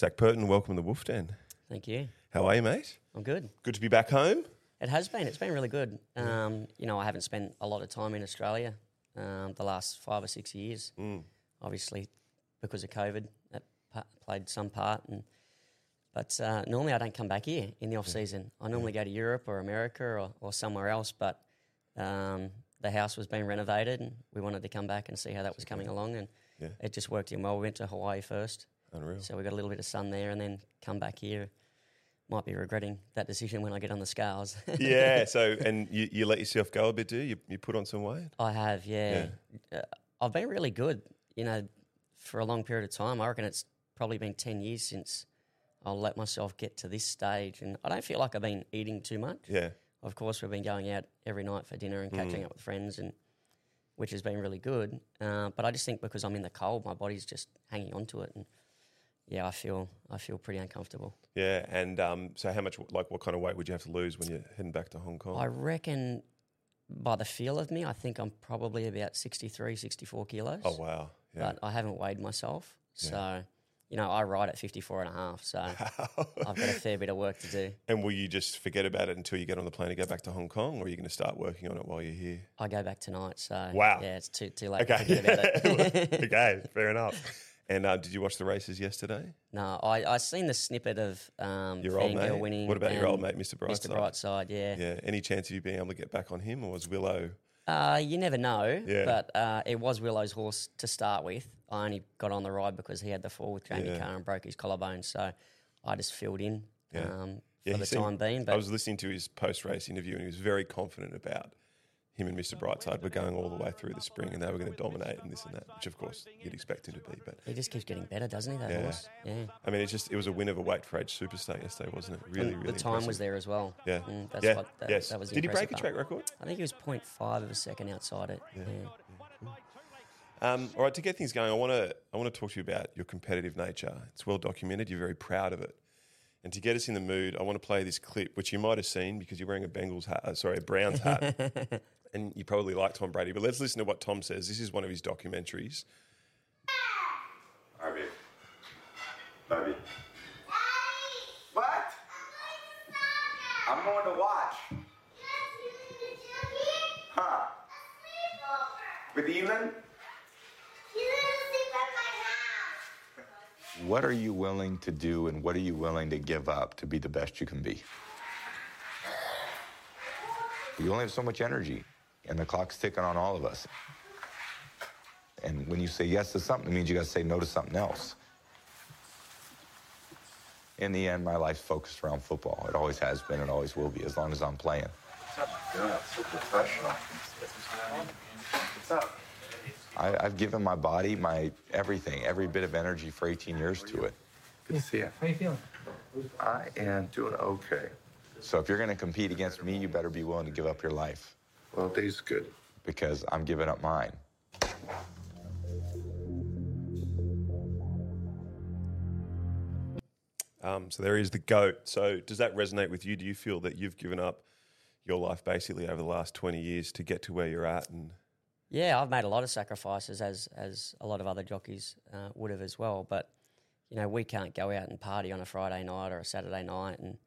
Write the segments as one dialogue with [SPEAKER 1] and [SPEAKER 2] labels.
[SPEAKER 1] Zac Purton, welcome to the Wolf Den.
[SPEAKER 2] Thank you.
[SPEAKER 1] How are you, mate?
[SPEAKER 2] I'm good.
[SPEAKER 1] Good to be back home.
[SPEAKER 2] It has been. It's been really good. Um, you know, I haven't spent a lot of time in Australia um, the last five or six years.
[SPEAKER 1] Mm.
[SPEAKER 2] Obviously, because of COVID, that pa- played some part. And but uh, normally I don't come back here in the off season. I normally go to Europe or America or, or somewhere else. But um, the house was being renovated, and we wanted to come back and see how that was coming along. And
[SPEAKER 1] Yeah.
[SPEAKER 2] it just worked in well. We went to Hawaii first,
[SPEAKER 1] Unreal.
[SPEAKER 2] so we got a little bit of sun there, and then come back here. Might be regretting that decision when I get on the scales.
[SPEAKER 1] yeah. So, and you, you let yourself go a bit, do you? You, you put on some weight?
[SPEAKER 2] I have, yeah. Uh, I've been really good, you know, for a long period of time. I reckon it's probably been 10 years since I'll let myself get to this stage. And I don't feel like I've been eating too much.
[SPEAKER 1] Yeah.
[SPEAKER 2] Of course, we've been going out every night for dinner and catching up with friends, and which has been really good. Uh, but I just think because I'm in the cold, my body's just hanging on to it. And yeah, I feel I feel pretty uncomfortable.
[SPEAKER 1] Yeah. And um, so, how much, like, what kind of weight would you have to lose when you're heading back to Hong Kong?
[SPEAKER 2] I reckon by the feel of me, I think I'm probably about 63, 64 kilos.
[SPEAKER 1] oh, wow. Yeah.
[SPEAKER 2] but I haven't weighed myself. So, you know, I ride at 54 and a half. So I've got a fair bit of work to do.
[SPEAKER 1] and will you just forget about it until you get on the plane to go back to Hong Kong, or are you going to start working on it while you're here?
[SPEAKER 2] I go back tonight. So,
[SPEAKER 1] Wow.
[SPEAKER 2] Yeah, it's too, too late
[SPEAKER 1] Okay.
[SPEAKER 2] to forget about it.
[SPEAKER 1] okay. Fair enough. And uh, did you watch the races yesterday?
[SPEAKER 2] no, I, I seen the snippet of um,
[SPEAKER 1] Your old mate.
[SPEAKER 2] winning.
[SPEAKER 1] What about your old mate, Mr. Brightside?
[SPEAKER 2] Mr. Brightside, yeah.
[SPEAKER 1] Yeah. Any chance of you being able to get back on him, or was Willow?
[SPEAKER 2] Uh, you never know,
[SPEAKER 1] Yeah.
[SPEAKER 2] but uh, it was Willow's horse to start with. I only got on the ride because he had the fall with Jamie
[SPEAKER 1] Yeah.
[SPEAKER 2] Kah and broke his collarbone. So I just filled in
[SPEAKER 1] Yeah.
[SPEAKER 2] um, for
[SPEAKER 1] he
[SPEAKER 2] the
[SPEAKER 1] seemed-
[SPEAKER 2] time being. but I
[SPEAKER 1] was listening to his post race interview, and he was very confident about him and Mr. Brightside were going all the way through the spring, and they were going to dominate and this and that, which of course you'd expect him to be. But
[SPEAKER 2] he just keeps getting better, doesn't he, that
[SPEAKER 1] Yeah.
[SPEAKER 2] horse? Yeah.
[SPEAKER 1] I mean, it's just it was a win of a weight for age superstar yesterday, wasn't it? Really,
[SPEAKER 2] And
[SPEAKER 1] really.
[SPEAKER 2] the time was there as well.
[SPEAKER 1] Yeah,
[SPEAKER 2] Mm, that's
[SPEAKER 1] yeah,
[SPEAKER 2] what that,
[SPEAKER 1] yes.
[SPEAKER 2] that was.
[SPEAKER 1] Did he break a track record?
[SPEAKER 2] I think he was 0.5 of a second outside it. Yeah.
[SPEAKER 1] Um, all right, to get things going, I want to I want to talk to you about your competitive nature. It's well documented. You're very proud of it. And to get us in the mood, I want to play this clip, which you might have seen because you're wearing a Bengals hat, uh, sorry, a Browns hat, and you probably like Tom Brady. But let's listen to what Tom says. This is one of his documentaries.
[SPEAKER 3] Baby. Baby. What? I'm going to watch. Huh? With Elon?
[SPEAKER 4] What are you willing to do and what are you willing to give up to be the best you can be? You only have so much energy, and the clock's ticking on all of us. And when you say yes to something, it means you got to say no to something else. In the end, my life's focused around football. It always has been and always will be, as long as I'm playing.
[SPEAKER 3] Yeah, so professional. What's up?
[SPEAKER 4] I, I've given my body, my everything, every bit of energy for 18 years to it.
[SPEAKER 3] Good to see you.
[SPEAKER 5] How you feeling?
[SPEAKER 3] I am doing okay.
[SPEAKER 4] So if you're going to compete against me, you better be willing to give up your life
[SPEAKER 3] Well, day's good.
[SPEAKER 4] because I'm giving up mine.
[SPEAKER 1] Um, so there is the goat. So does that resonate with you? Do you feel that you've given up your life basically over the last 20 years to get to where you're at? And
[SPEAKER 2] Yeah, I've made a lot of sacrifices, as as a lot of other jockeys uh, would have as well. But you know, we can't go out and party on a Friday night or a Saturday night. And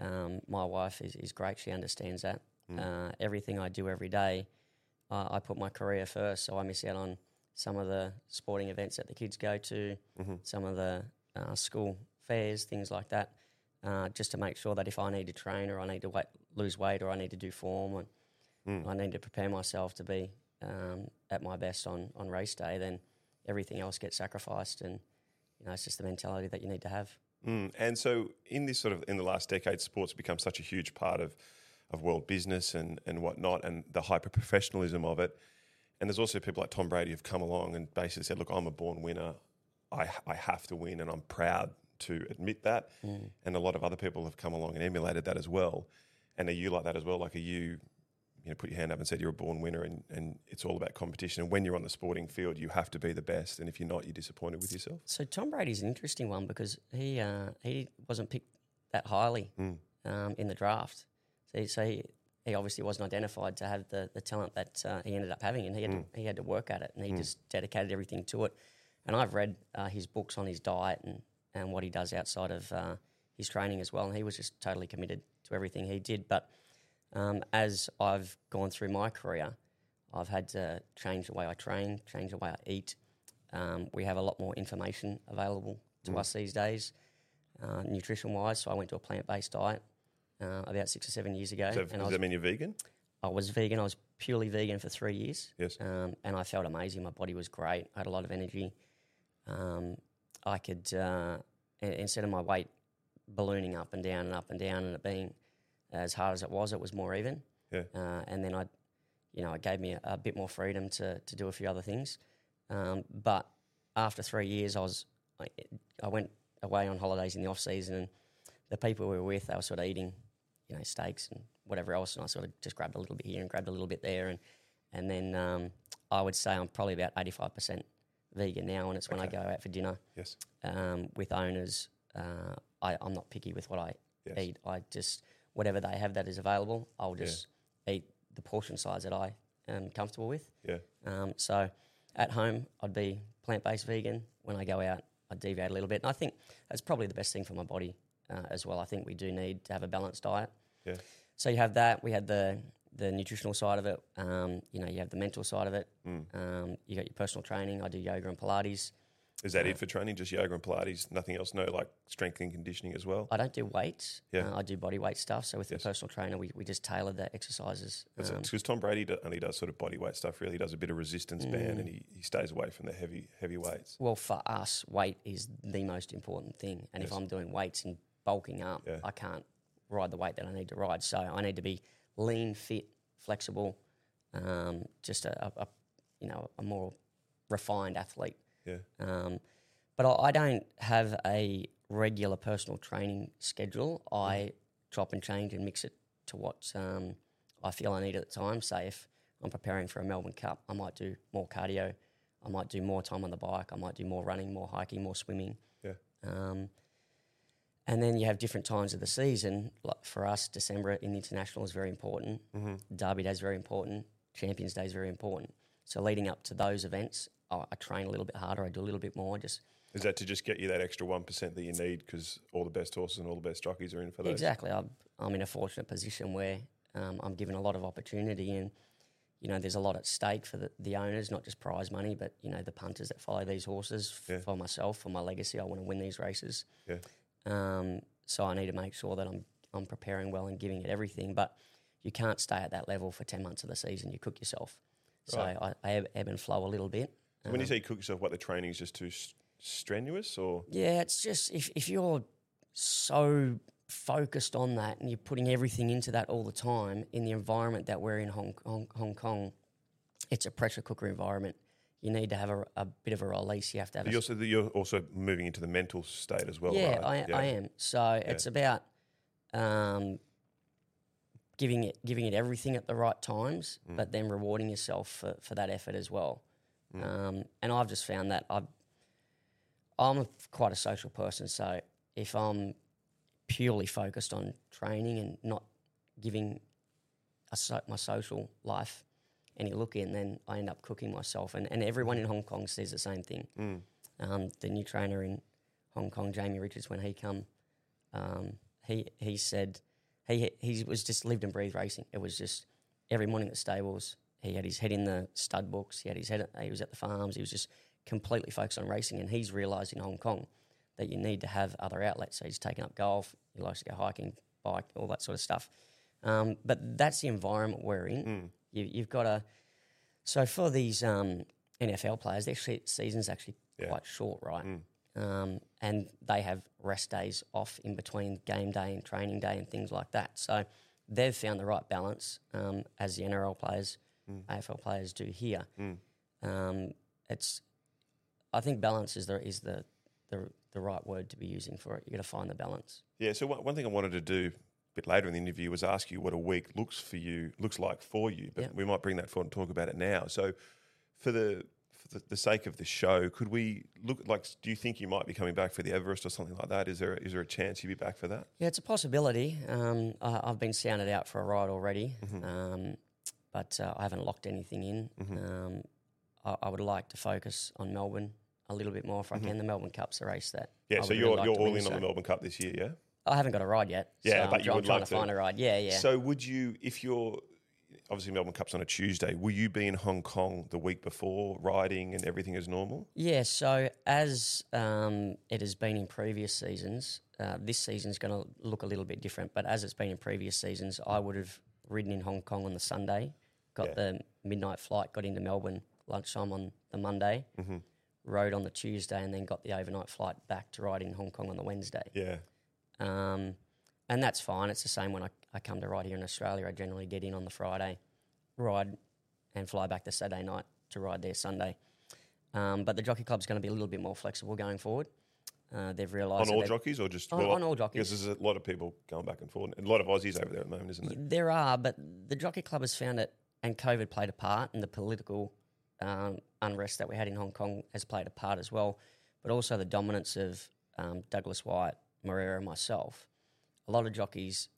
[SPEAKER 2] um, my wife is, is great; she understands that. Uh, everything I do every day, uh, I put my career first, so I miss out on some of the sporting events that the kids go to, some of the uh, school fairs, things like that. Uh, just to make sure that if I need to train or I need to wait, lose weight or I need to do form and I need to prepare myself to be um, at my best on, on race day, then everything else gets sacrificed. And, you know, it's just the mentality that you need to have.
[SPEAKER 1] Mm. And so, in this sort of in the last decade, sports become such a huge part of of world business and and whatnot, and the hyper professionalism of it. And there's also people like Tom Brady who've come along and basically said, "Look, I'm a born winner. I I have to win, and I'm proud to admit that." And a lot of other people have come along and emulated that as well. And are you like that as well? Like, are you you know, put your hand up and said you're a born winner and, and it's all about competition. And when you're on the sporting field, you have to be the best. And if you're not, you're disappointed with yourself.
[SPEAKER 2] So Tom Brady's an interesting one because he uh, he wasn't picked that highly um, in the draft. So, he, so he, he obviously wasn't identified to have the, the talent that uh, he ended up having, and he had to, he had to work at it, and he just dedicated everything to it. And I've read uh, his books on his diet and and what he does outside of uh, his training as well. And he was just totally committed to everything he did. But um, as I've gone through my career, I've had to change the way I train, change the way I eat. Um, we have a lot more information available to us these days, uh, nutrition wise. So I went to a plant based diet uh, about six or seven years ago.
[SPEAKER 1] So
[SPEAKER 2] and I
[SPEAKER 1] does
[SPEAKER 2] was
[SPEAKER 1] that mean you're vegan?
[SPEAKER 2] I was vegan. I was purely vegan for three years.
[SPEAKER 1] Yes.
[SPEAKER 2] Um, and I felt amazing. My body was great. I had a lot of energy. Um, I could, uh, instead of my weight ballooning up and down and up and down and it being as hard as it was, it was more even.
[SPEAKER 1] Yeah.
[SPEAKER 2] Uh, and then I, you know, it gave me a, a bit more freedom to, to do a few other things. Um, but after three years, I was, I, I went away on holidays in the off season and the people we were with, they were sort of eating, you know, steaks and whatever else. And I sort of just grabbed a little bit here and grabbed a little bit there. And, and then um, I would say I'm probably about 85% vegan now. And it's when I go out for dinner
[SPEAKER 1] Yes.
[SPEAKER 2] um, with owners. Uh, I, I'm not picky with what I
[SPEAKER 1] Yes.
[SPEAKER 2] eat. I just, whatever they have that is available, I'll just eat the portion size that I am comfortable with.
[SPEAKER 1] Yeah.
[SPEAKER 2] Um, so at home, I'd be plant based vegan. When I go out, I deviate a little bit. And I think that's probably the best thing for my body uh, as well. I think we do need to have a balanced diet.
[SPEAKER 1] Yeah.
[SPEAKER 2] So you have that. We had the the nutritional side of it. Um, you know, you have the mental side of it.
[SPEAKER 1] Mm.
[SPEAKER 2] Um, you got your personal training. I do yoga and Pilates.
[SPEAKER 1] Is that it for training? Just yoga and Pilates? Nothing else? No, like strength and conditioning as well?
[SPEAKER 2] I don't do weights.
[SPEAKER 1] Yeah.
[SPEAKER 2] Uh, I do body weight stuff. So with
[SPEAKER 1] Yes.
[SPEAKER 2] the personal trainer, we, we just tailor the exercises. Um,
[SPEAKER 1] Because Tom Brady only does sort of body weight stuff. Really, he does a bit of resistance band,
[SPEAKER 2] Mm.
[SPEAKER 1] and he, he stays away from the heavy heavy weights.
[SPEAKER 2] well, for us, weight is the most important thing. And if I'm doing weights and bulking up,
[SPEAKER 1] Yeah.
[SPEAKER 2] I can't ride the weight that I need to ride. So I need to be lean, fit, flexible, um, just a, a, you know a more refined athlete.
[SPEAKER 1] Yeah.
[SPEAKER 2] Um, but I, I don't have a regular personal training schedule. I chop and change and mix it to what um, I feel I need at the time. Say if I'm preparing for a Melbourne Cup, I might do more cardio. I might do more time on the bike. I might do more running, more hiking, more swimming.
[SPEAKER 1] Yeah.
[SPEAKER 2] Um, and then you have different times of the season. Like for us, December in the international is very important.
[SPEAKER 1] Mm-hmm.
[SPEAKER 2] Derby Day is very important. Champions Day is very important. So leading up to those events, I, I train a little bit harder. I do a little bit more. Just
[SPEAKER 1] Is that to just get you that extra one percent that you need because all the best horses and all the best jockeys are in for those?
[SPEAKER 2] exactly. I'm, I'm in a fortunate position where um, I'm given a lot of opportunity, and you know, there's a lot at stake for the, the owners, not just prize money, but you know, the punters that follow these horses.
[SPEAKER 1] Yeah.
[SPEAKER 2] For myself, for my legacy, I want to win these races.
[SPEAKER 1] Yeah.
[SPEAKER 2] Um, so I need to make sure that I'm I'm preparing well and giving it everything. But you can't stay at that level for ten months of the season. You cook yourself. So
[SPEAKER 1] Right.
[SPEAKER 2] I, I ebb, and flow a little bit.
[SPEAKER 1] So when you
[SPEAKER 2] Um,
[SPEAKER 1] say cook yourself, what the training is just too strenuous, or
[SPEAKER 2] Yeah, it's just if, if you're so focused on that and you're putting everything into that all the time in the environment that we're in Hong, Hong, Hong Kong, it's a pressure cooker environment. You need to have a, a bit of a release. You have to have
[SPEAKER 1] you're also you're also moving into the mental state as well.
[SPEAKER 2] yeah,
[SPEAKER 1] right?
[SPEAKER 2] I, I am. So it's about um, giving it giving it everything at the right times,
[SPEAKER 1] Mm.
[SPEAKER 2] but then rewarding yourself for, for that effort as well.
[SPEAKER 1] Mm.
[SPEAKER 2] Um, and I've just found that I've, I'm a, quite a social person. So if I'm purely focused on training and not giving a so, my social life any look in, then I end up cooking myself. And, and everyone in Hong Kong says the same thing.
[SPEAKER 1] Mm.
[SPEAKER 2] Um, the new trainer in Hong Kong, Jamie Richards, when he come, um, he he said he he was just lived and breathed racing. It was just every morning at the stables. He had his head in the stud books. He had his head. He was at the farms. He was just completely focused on racing. And he's realised in Hong Kong that you need to have other outlets. So he's taken up golf. He likes to go hiking, bike, all that sort of stuff. Um, but that's the environment we're in.
[SPEAKER 1] Mm.
[SPEAKER 2] You, you've got to. So for these um, NFL players, their se- season's actually
[SPEAKER 1] Yeah.
[SPEAKER 2] quite short, right?
[SPEAKER 1] Mm.
[SPEAKER 2] Um, and they have rest days off in between game day and training day and things like that. So they've found the right balance um, as the NRL players, AFL players do here.
[SPEAKER 1] Mm.
[SPEAKER 2] Um, it's, I think balance is the is the, the the right word to be using for it. You got to find the balance.
[SPEAKER 1] Yeah. So one, one thing I wanted to do bit later in the interview was ask you what a week looks for you, looks like for you. But
[SPEAKER 2] Yeah.
[SPEAKER 1] we might bring that forward and talk about it now. So for the for the, the sake of the show, could we look like? Do you think you might be coming back for the Everest or something like that? Is there is there a chance you'd be back for that?
[SPEAKER 2] Yeah, it's a possibility. Um, I, I've been sounded out for a ride already,
[SPEAKER 1] Mm-hmm.
[SPEAKER 2] um, but uh, I haven't locked anything in. Um, I, I would like to focus on Melbourne a little bit more if I can. The Melbourne Cup's a race that.
[SPEAKER 1] Mm-hmm. Yeah,
[SPEAKER 2] I
[SPEAKER 1] so you're
[SPEAKER 2] like
[SPEAKER 1] you're all
[SPEAKER 2] win,
[SPEAKER 1] in on the Melbourne Cup this year, yeah?
[SPEAKER 2] I haven't got a ride yet.
[SPEAKER 1] Yeah,
[SPEAKER 2] so
[SPEAKER 1] but
[SPEAKER 2] I'm,
[SPEAKER 1] you
[SPEAKER 2] I'm
[SPEAKER 1] would
[SPEAKER 2] trying to
[SPEAKER 1] to.
[SPEAKER 2] find a ride. Yeah, yeah.
[SPEAKER 1] So would you, if you're obviously Melbourne Cup's on a Tuesday, will you be in Hong Kong the week before riding and everything is normal?
[SPEAKER 2] Yeah, so as um, it has been in previous seasons, uh, this season's going to look a little bit different. But as it's been in previous seasons, I would have ridden in Hong Kong on the Sunday, got
[SPEAKER 1] Yeah.
[SPEAKER 2] the midnight flight, got into Melbourne lunchtime on the Monday,
[SPEAKER 1] Mm-hmm.
[SPEAKER 2] rode on the Tuesday, and then got the overnight flight back to ride in Hong Kong on the Wednesday.
[SPEAKER 1] Yeah,
[SPEAKER 2] Um, and that's fine. It's the same when I, I come to ride here in Australia. I generally get in on the Friday, ride, and fly back the Saturday night to ride there Sunday. Um, but the Jockey Club's going to be a little bit more flexible going forward. Uh, they've realised
[SPEAKER 1] on all jockeys or just
[SPEAKER 2] On- on all jockeys.
[SPEAKER 1] Because there's a lot of people going back and forth, and a lot of Aussies over there at the moment, isn't there?
[SPEAKER 2] there are, but the Jockey Club has found it, and COVID played a part, and the political um, unrest that we had in Hong Kong has played a part as well. But also the dominance of um, Douglas Whyte, Moreira, and myself. A lot of jockeys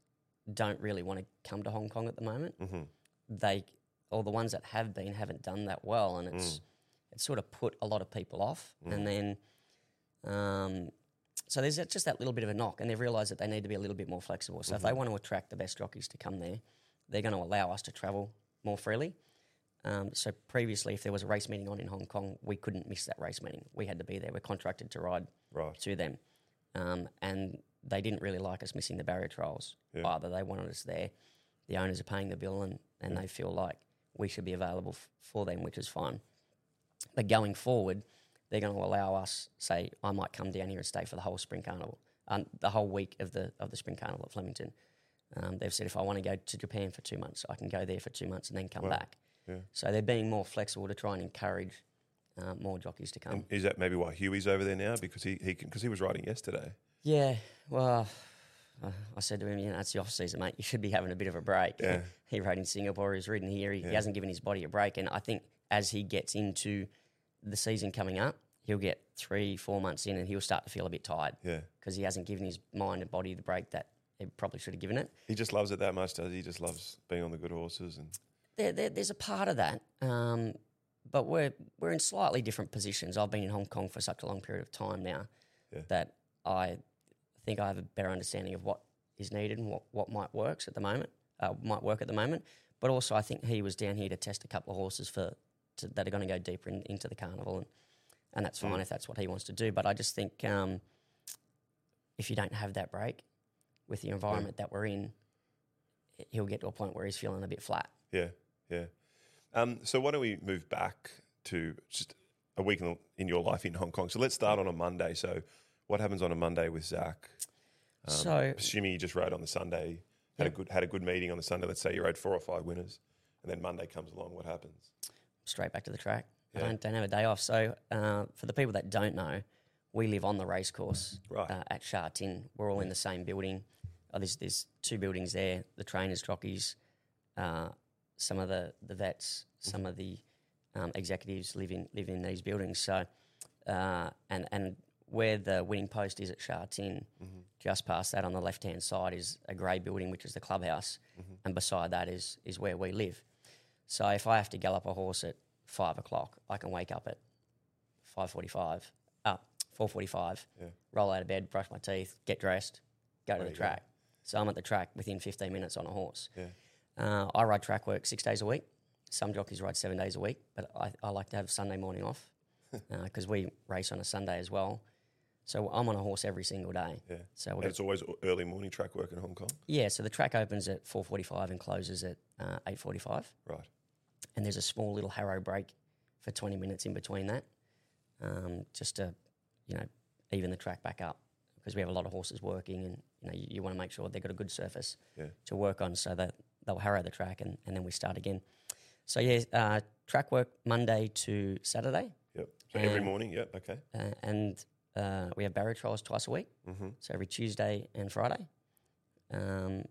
[SPEAKER 2] don't really want to come to Hong Kong at the moment.
[SPEAKER 1] Mm-hmm.
[SPEAKER 2] They, or the ones that have been, haven't done that well, and it's it's sort of put a lot of people off. And then, um, so there's just that little bit of a knock, and they've realised that they need to be a little bit more flexible. So if they want to attract the best jockeys to come there, they're going to allow us to travel more freely. Um, so previously, if there was a race meeting on in Hong Kong, we couldn't miss that race meeting. We had to be there. We're contracted to ride
[SPEAKER 1] Right.
[SPEAKER 2] to them, um, and they didn't really like us missing the barrier trials
[SPEAKER 1] Yeah.
[SPEAKER 2] either. They wanted us there. The owners are paying the bill, and, and they feel like we should be available f- for them, which is fine. But going forward, they're going to allow us. Say, I might come down here and stay for the whole spring carnival, um, the whole week of the of the spring carnival at Flemington. Um, they've said if I want to go to Japan for two months, I can go there for two months and then come back.
[SPEAKER 1] Yeah.
[SPEAKER 2] So they're being more flexible to try and encourage uh, more jockeys to come.
[SPEAKER 1] And is that maybe why Huey's over there now because he he because he was riding yesterday?
[SPEAKER 2] Yeah, well, I- I said to him, you know, it's the off season, mate. You should be having a bit of a break.
[SPEAKER 1] Yeah.
[SPEAKER 2] he rode in Singapore. He's ridden here. He, he hasn't given his body a break. And I think as he gets into the season coming up, he'll get three, four months in, and he'll start to feel a bit tired
[SPEAKER 1] Yeah,
[SPEAKER 2] because he hasn't given his mind and body the break that he probably should have given it.
[SPEAKER 1] he just loves it that much, does he? He just loves being on the good horses and
[SPEAKER 2] There, there, there's a part of that, um, but we're we're in slightly different positions. I've been in Hong Kong for such a long period of time now
[SPEAKER 1] Yeah.
[SPEAKER 2] that I think I have a better understanding of what is needed and what, what might works at the moment, uh, might work at the moment. But also, I think he was down here to test a couple of horses for to, that are going to go deeper in, into the carnival, and and that's fine if that's what he wants to do. But I just think um, if you don't have that break with the environment that we're in, he'll get to a point where he's feeling a bit flat.
[SPEAKER 1] Yeah, yeah. Um, so why don't we move back to just a week in, in your life in Hong Kong? So let's start on a Monday. So what happens on a Monday with Zac? Um,
[SPEAKER 2] so
[SPEAKER 1] assuming you just rode on the Sunday, had a good had a good meeting on the Sunday. Let's say you rode four or five winners, and then Monday comes along. What happens?
[SPEAKER 2] straight back to the track.
[SPEAKER 1] Yeah.
[SPEAKER 2] I don't, don't have a day off. So, uh, for the people that don't know, we live on the race course
[SPEAKER 1] Right.
[SPEAKER 2] uh, at Sha Tin. We're all in the same building. Oh, there's, there's two buildings there the trainers, jockeys, uh, some of the, the vets, some of the um, executives live in, live in these buildings. So, uh, and, and where the winning post is at Sha Tin, just past that on the left hand side is a grey building, which is the clubhouse. And beside that is, is where we live. So if I have to gallop a horse at five o'clock, I can wake up at five forty-five, uh, four forty-five,
[SPEAKER 1] Yeah.
[SPEAKER 2] roll out of bed, brush my teeth, get dressed, go to
[SPEAKER 1] There
[SPEAKER 2] the
[SPEAKER 1] go.
[SPEAKER 2] track. So I'm at the track within fifteen minutes on a horse.
[SPEAKER 1] Yeah.
[SPEAKER 2] Uh, I ride track work six days a week. Some jockeys ride seven days a week, but I, I like to have Sunday morning off because we race on a Sunday as well. So I'm on a horse every single day.
[SPEAKER 1] Yeah.
[SPEAKER 2] So
[SPEAKER 1] And it's always early morning track work in Hong Kong.
[SPEAKER 2] yeah. So the track opens at four forty-five and closes at uh, eight forty-five
[SPEAKER 1] Right.
[SPEAKER 2] and there's a small little harrow break for 20 minutes in between that, um, just to, you know, even the track back up because we have a lot of horses working, and you know, you, you want to make sure they've got a good surface
[SPEAKER 1] Yeah.
[SPEAKER 2] to work on, so that they'll harrow the track, and, and then we start again. So yeah, uh, track work Monday to Saturday,
[SPEAKER 1] Yep. So every morning. Yep. Okay.
[SPEAKER 2] uh, and uh, we have barrier trials twice a week,
[SPEAKER 1] Mm-hmm.
[SPEAKER 2] so every Tuesday and Friday. Um,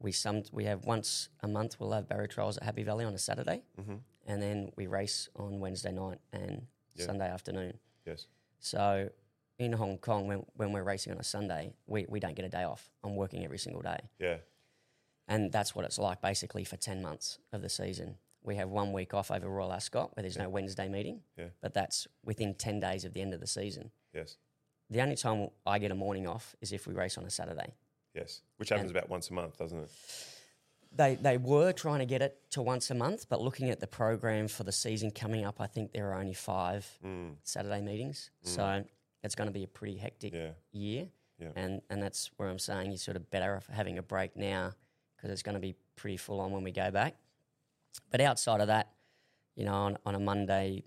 [SPEAKER 2] we some we have once a month we'll have barrier trials at Happy Valley on a Saturday,
[SPEAKER 1] Mm-hmm.
[SPEAKER 2] and then we race on Wednesday night and. Sunday afternoon.
[SPEAKER 1] Yes.
[SPEAKER 2] So in Hong Kong, when, when we're racing on a Sunday, we, we don't get a day off. I'm working every single day.
[SPEAKER 1] Yeah.
[SPEAKER 2] And that's what it's like basically for 10 months of the season. we have one week off over Royal Ascot where there's no Wednesday meeting,
[SPEAKER 1] Yeah.
[SPEAKER 2] but that's within 10 days of the end of the season.
[SPEAKER 1] Yes.
[SPEAKER 2] The only time I get a morning off is if we race on a Saturday.
[SPEAKER 1] Yes. Which happens about once a month, doesn't it?
[SPEAKER 2] They, they were trying to get it to once a month, but looking at the program for the season coming up, I think there are only five mm. Saturday meetings. Mm. So it's going to be a pretty hectic
[SPEAKER 1] Yeah.
[SPEAKER 2] year.
[SPEAKER 1] Yeah.
[SPEAKER 2] And, and that's where I'm saying you're sort of better off having a break now because it's going to be pretty full on when we go back. But outside of that, you know, on, on a Monday,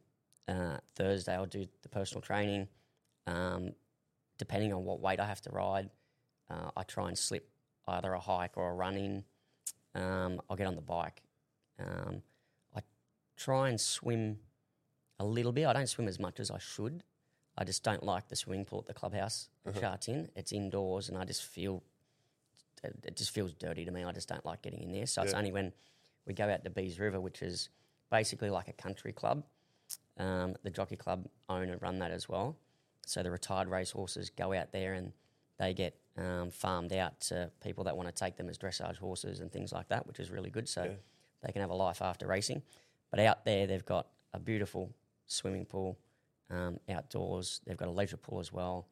[SPEAKER 2] uh, Thursday, I'll do the personal training. Um, depending on what weight I have to ride, uh, I try and slip either a hike or a run in. Um, I'll get on the bike. Um, I try and swim a little bit. I don't swim as much as I should. I just don't like the swimming pool at the clubhouse at Sha Tin. It's indoors, and I just feel it, just feels dirty to me. I just don't like getting in there. So it's only when we go out to Beas River, which is basically like a country club. Um, the jockey club own and run that as well. So the retired racehorses go out there and they get um, farmed out to people that want to take them as dressage horses and things like that, which is really good. So
[SPEAKER 1] Yeah.
[SPEAKER 2] they can have a life after racing. But out there, they've got a beautiful swimming pool um, outdoors. They've got a leisure pool as well.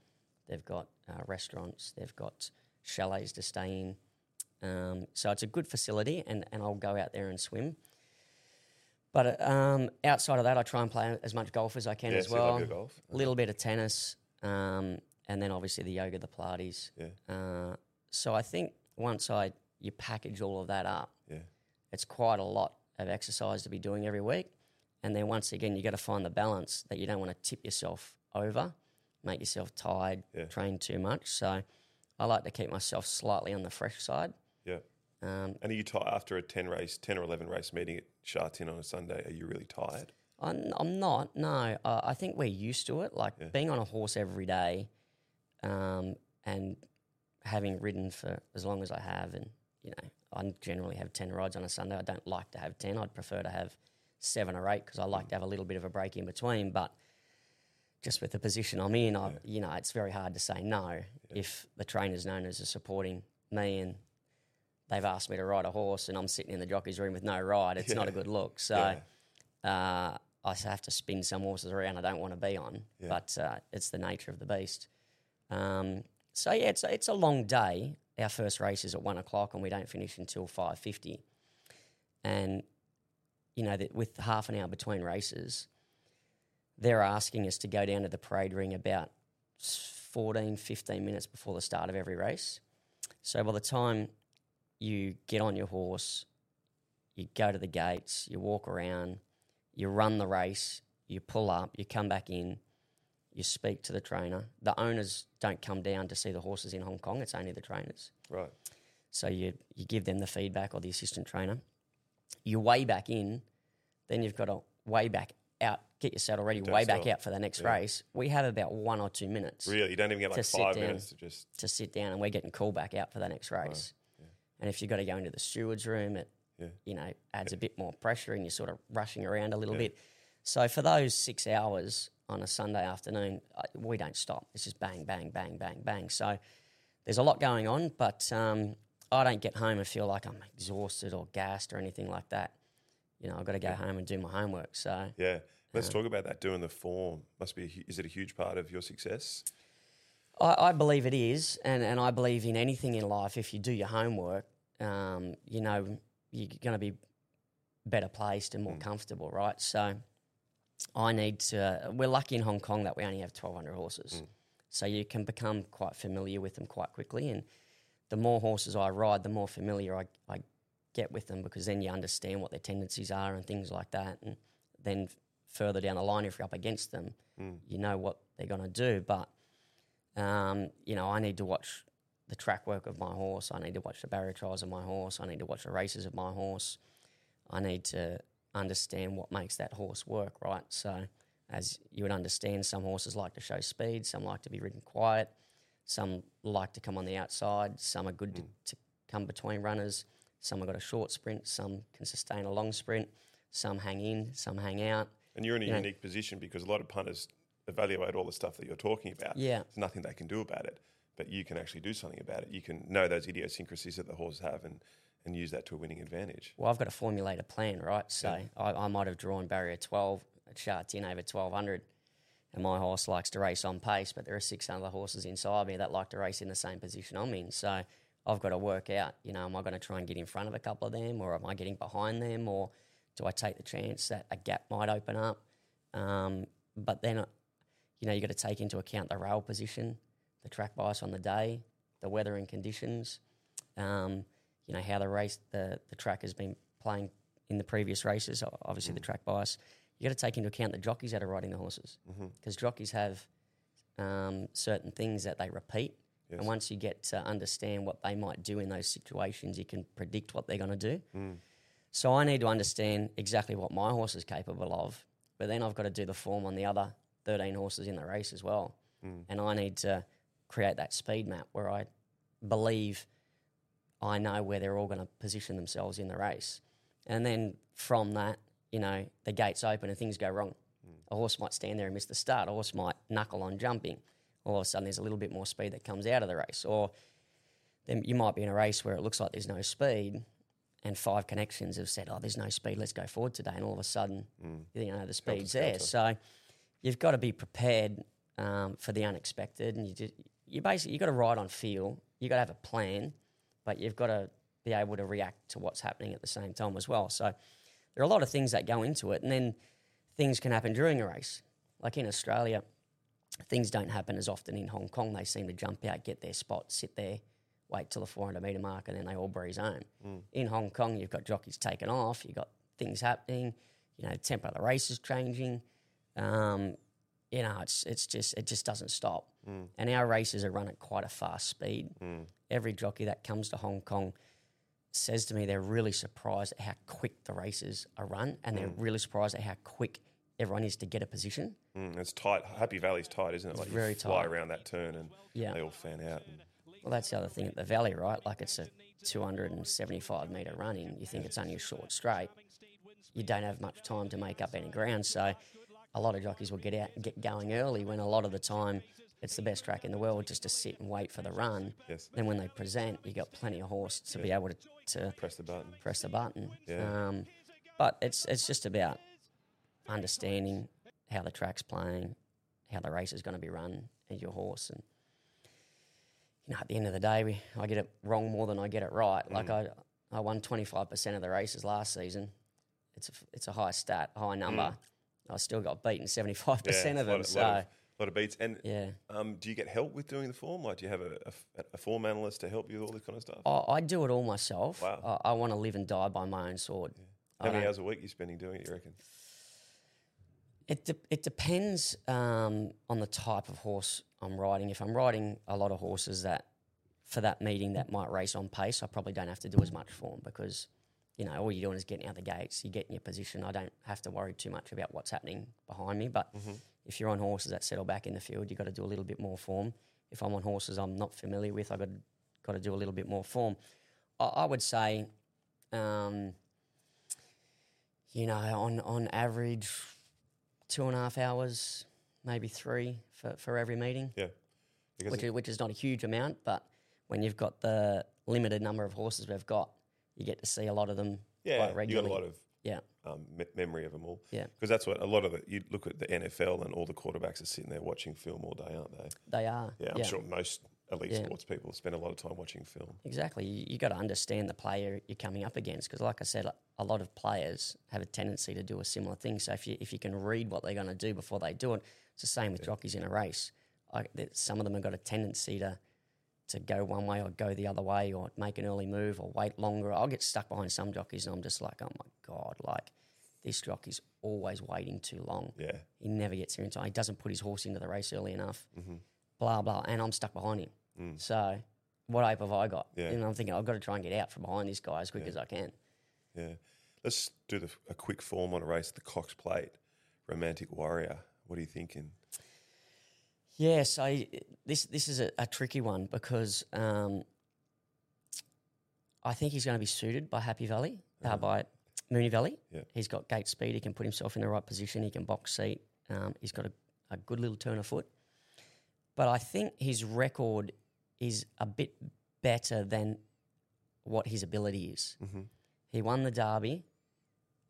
[SPEAKER 2] They've got uh, restaurants. They've got chalets to stay in. Um, so it's a good facility, and, and I'll go out there and swim. But um, outside of that, I try and play as much golf as I can
[SPEAKER 1] Yeah,
[SPEAKER 2] as
[SPEAKER 1] so
[SPEAKER 2] well.
[SPEAKER 1] golf.
[SPEAKER 2] A little bit of tennis, um, and then obviously the yoga, the Pilates.
[SPEAKER 1] Yeah.
[SPEAKER 2] Uh, so I think once I you package all of that up,
[SPEAKER 1] Yeah.
[SPEAKER 2] it's quite a lot of exercise to be doing every week. And then once again, you got to find the balance that you don't want to tip yourself over, make yourself tired,
[SPEAKER 1] Yeah.
[SPEAKER 2] train too much. So I like to keep myself slightly on the fresh side.
[SPEAKER 1] Yeah.
[SPEAKER 2] Um,
[SPEAKER 1] And are you tired after a 10 race, 10 or 11 race meeting at Sha Tin on a Sunday? Are you really tired?
[SPEAKER 2] I'm, I'm not. No, uh, I think we're used to it. Like
[SPEAKER 1] Yeah.
[SPEAKER 2] being on a horse every day, um, and having ridden for as long as I have, and you know, I generally have ten rides on a Sunday. I don't like to have ten. I'd prefer to have seven or eight because I like to have a little bit of a break in between. But just with the position I'm in, I, you know, it's very hard to say no if the trainer's known as a supporting me and they've asked me to ride a horse and I'm sitting in the jockey's room with no ride. It's not a good look. So uh, I have to spin some horses around I don't want to be on,
[SPEAKER 1] Yeah.
[SPEAKER 2] but uh, it's the nature of the beast. Um, so yeah, it's a, it's a long day. Our first race is at one o'clock, and we don't finish until five fifty. And you know that with half an hour between races, they're asking us to go down to the parade ring about s- 14, 15 minutes before the start of every race. So by the time you get on your horse, you go to the gates, you walk around, you run the race, you pull up, you come back in, you speak to the trainer. The owners don't come down to see the horses in Hong Kong, it's only the trainers.
[SPEAKER 1] Right.
[SPEAKER 2] So you, you give them the feedback or the assistant trainer. You weigh back in, then you've got to weigh back out, get your saddle ready,
[SPEAKER 1] Don't
[SPEAKER 2] way back
[SPEAKER 1] stop.
[SPEAKER 2] out for the next
[SPEAKER 1] Yeah.
[SPEAKER 2] race. We have about one or two minutes
[SPEAKER 1] Really? You don't even get like five
[SPEAKER 2] down.
[SPEAKER 1] minutes to just.
[SPEAKER 2] to sit down and we're getting called back out for the next race. And if you've got to go into the steward's room, it
[SPEAKER 1] Yeah.
[SPEAKER 2] you know adds a bit more pressure and you're sort of rushing around a little
[SPEAKER 1] Yeah.
[SPEAKER 2] bit. So for those six hours on a Sunday afternoon, we don't stop. It's just bang, bang, bang, bang, bang. So there's a lot going on, but um, I don't get home and feel like I'm exhausted or gassed or anything like that. You know, I've got to go home and do my homework. So
[SPEAKER 1] Yeah. Let's talk about that. Doing the form must be. A, is it a huge part of your success?
[SPEAKER 2] I, I believe it is, and, and I believe in anything in life. If you do your homework, um, you know you're going to be better placed and more comfortable, right? So I need to. We're lucky in Hong Kong that we only have 1,200 horses, so you can become quite familiar with them quite quickly. And the more horses I ride, the more familiar I, I get with them because then you understand what their tendencies are and things like that. And then further down the line, if you're up against them, you know what they're going to do. But um, you know, I need to watch the track work of my horse. I need to watch the barrier trials of my horse. I need to watch the races of my horse. I need to understand what makes that horse work, right? So, as you would understand, some horses like to show speed, some like to be ridden quiet, some like to come on the outside, some are good to, to come between runners, some have got a short sprint, some can sustain a long sprint, some hang in, some hang out.
[SPEAKER 1] And you're in a
[SPEAKER 2] Yeah.
[SPEAKER 1] unique position because a lot of punters evaluate all the stuff that you're talking about.
[SPEAKER 2] Yeah.
[SPEAKER 1] There's nothing they can do about it, but you can actually do something about it. You can know those idiosyncrasies that the horses have and, and use that to a winning advantage.
[SPEAKER 2] Well, I've got to formulate a plan, right? So I, I might have drawn barrier 12 at Sha Tin over 1200, and my horse likes to race on pace, but there are six other horses inside me that like to race in the same position I'm in. So I've got to work out, you know, am I going to try and get in front of a couple of them, or am I getting behind them, or do I take the chance that a gap might open up? Um, but then, you know, you got to take into account the rail position, the track bias on the day, the weather and conditions. Um, you know how the race, the the track has been playing in the previous races. Obviously, the track bias. You've got to take into account the jockeys that are riding the horses, because jockeys have um, certain things that they repeat.
[SPEAKER 1] Yes.
[SPEAKER 2] And once you get to understand what they might do in those situations, you can predict what they're going to do. So I need to understand exactly what my horse is capable of, but then I've got to do the form on the other 13 horses in the race as well. Mm. And I need to create that speed map where I believe I know where they're all going to position themselves in the race. And then from that, you know, the gates open and things go wrong. Mm. A horse might stand there and miss the start. A horse might knuckle on jumping. All of a sudden, there's a little bit more speed that comes out of the race. Or then you might be in a race where it looks like there's no speed, and five connections have said, "Oh, there's no speed. Let's go forward today." And all of a sudden, you know, the speed's there. So you've got to be prepared um, for the unexpected, and you just, you basically you got to ride on feel. You got to have a plan, but you've got to be able to react to what's happening at the same time as well. So there are a lot of things that go into it, and then things can happen during a race. Like in Australia, things don't happen as often in Hong Kong. They seem to jump out, get their spot, sit there, wait till the 400 metre mark, and then they all breeze home. In Hong Kong, you've got jockeys taking off, you've got things happening, you know, tempo of the race is changing. Um, you know, it's it's just it just doesn't stop. And our races are run at quite a fast speed. Every jockey that comes to Hong Kong says to me they're really surprised at how quick the races are run, and they're really surprised at how quick everyone is to get a position.
[SPEAKER 1] Mm, it's tight. Happy Valley's tight, isn't it? Like
[SPEAKER 2] very
[SPEAKER 1] you fly
[SPEAKER 2] tight.
[SPEAKER 1] around that turn and
[SPEAKER 2] Yeah.
[SPEAKER 1] they all fan out. And,
[SPEAKER 2] Well, that's the other thing at the Valley, right? Like it's a 275 metre running. You think it's only a short straight. You don't have much time to make up any ground. So a lot of jockeys will get out and get going early when a lot of the time it's the best track in the world just to sit and wait for the run.
[SPEAKER 1] Yes.
[SPEAKER 2] Then when they present, you've got plenty of horse to be able to, to
[SPEAKER 1] press the button.
[SPEAKER 2] press the button.
[SPEAKER 1] Yeah.
[SPEAKER 2] Um, but it's it's just about understanding how the track's playing, how the race is going to be run, and your horse. And you know, at the end of the day, we, I get it wrong more than I get it right. Like I, I won twenty five percent of the races last season. It's a, it's a high stat, high number. I still got beaten seventy five percent of
[SPEAKER 1] lot
[SPEAKER 2] them.
[SPEAKER 1] of-
[SPEAKER 2] So
[SPEAKER 1] lot of, lot of beats. And
[SPEAKER 2] yeah.
[SPEAKER 1] um, do you get help with doing the form? Like, do you have a a form analyst to help you with all this kind of stuff?
[SPEAKER 2] I, I do it all myself.
[SPEAKER 1] Wow.
[SPEAKER 2] I, I want to live and die by my own sword.
[SPEAKER 1] How
[SPEAKER 2] I
[SPEAKER 1] many hours a week are you spending doing it, you reckon?
[SPEAKER 2] It de- it depends um, on the type of horse I'm riding. If I'm riding a lot of horses that for that meeting that might race on pace, I probably don't have to do as much form because you know all you're doing is getting out the gates. You get in your position. I don't have to worry too much about what's happening behind me. But if you're on horses that settle back in the field, you've got to do a little bit more form. If I'm on horses I'm not familiar with, I've got to, got to do a little bit more form. I, I would say, um, you know, on on average, two and a half hours, maybe three for, for every meeting,
[SPEAKER 1] Yeah. Because
[SPEAKER 2] which is, which is not a huge amount, but when you've got the limited number of horses we've got, you get to see a lot of them
[SPEAKER 1] yeah,
[SPEAKER 2] quite
[SPEAKER 1] you got a lot of
[SPEAKER 2] yeah,
[SPEAKER 1] um, me- memory of them all.
[SPEAKER 2] Yeah.
[SPEAKER 1] Because that's what a lot of the, you look at the NFL and all the quarterbacks are sitting there watching film all day, aren't they?
[SPEAKER 2] they are.
[SPEAKER 1] Yeah, I'm sure most elite
[SPEAKER 2] Yeah.
[SPEAKER 1] sports people spend a lot of time watching film.
[SPEAKER 2] Exactly. You, you got to understand the player you're coming up against because, like I said, a lot of players have a tendency to do a similar thing. So if you if you can read what they're going to do before they do it, it's the same with jockeys in a race. I, some of them have got a tendency to to go one way or go the other way or make an early move or wait longer. I'll get stuck behind some jockeys and I'm just like, oh my god, like this jockey's always waiting too long.
[SPEAKER 1] Yeah.
[SPEAKER 2] He never gets here in time. He doesn't put his horse into the race early enough. Mm-hmm. Blah blah, and I'm stuck behind him. So what hope have I got?
[SPEAKER 1] Yeah.
[SPEAKER 2] And I'm thinking I've got to try and get out from behind this guy as quick as I can.
[SPEAKER 1] Yeah. Let's do the, a quick form on a race, the Cox Plate, Romantic Warrior. What are you thinking?
[SPEAKER 2] Yeah, so this this is a, a tricky one because um, I think he's going to be suited by Happy Valley, uh, by Moonee Valley.
[SPEAKER 1] Yeah.
[SPEAKER 2] He's got gate speed. He can put himself in the right position. He can box seat. Um, he's got a, a good little turn of foot. But I think his record is a bit better than what his ability is. He won the Derby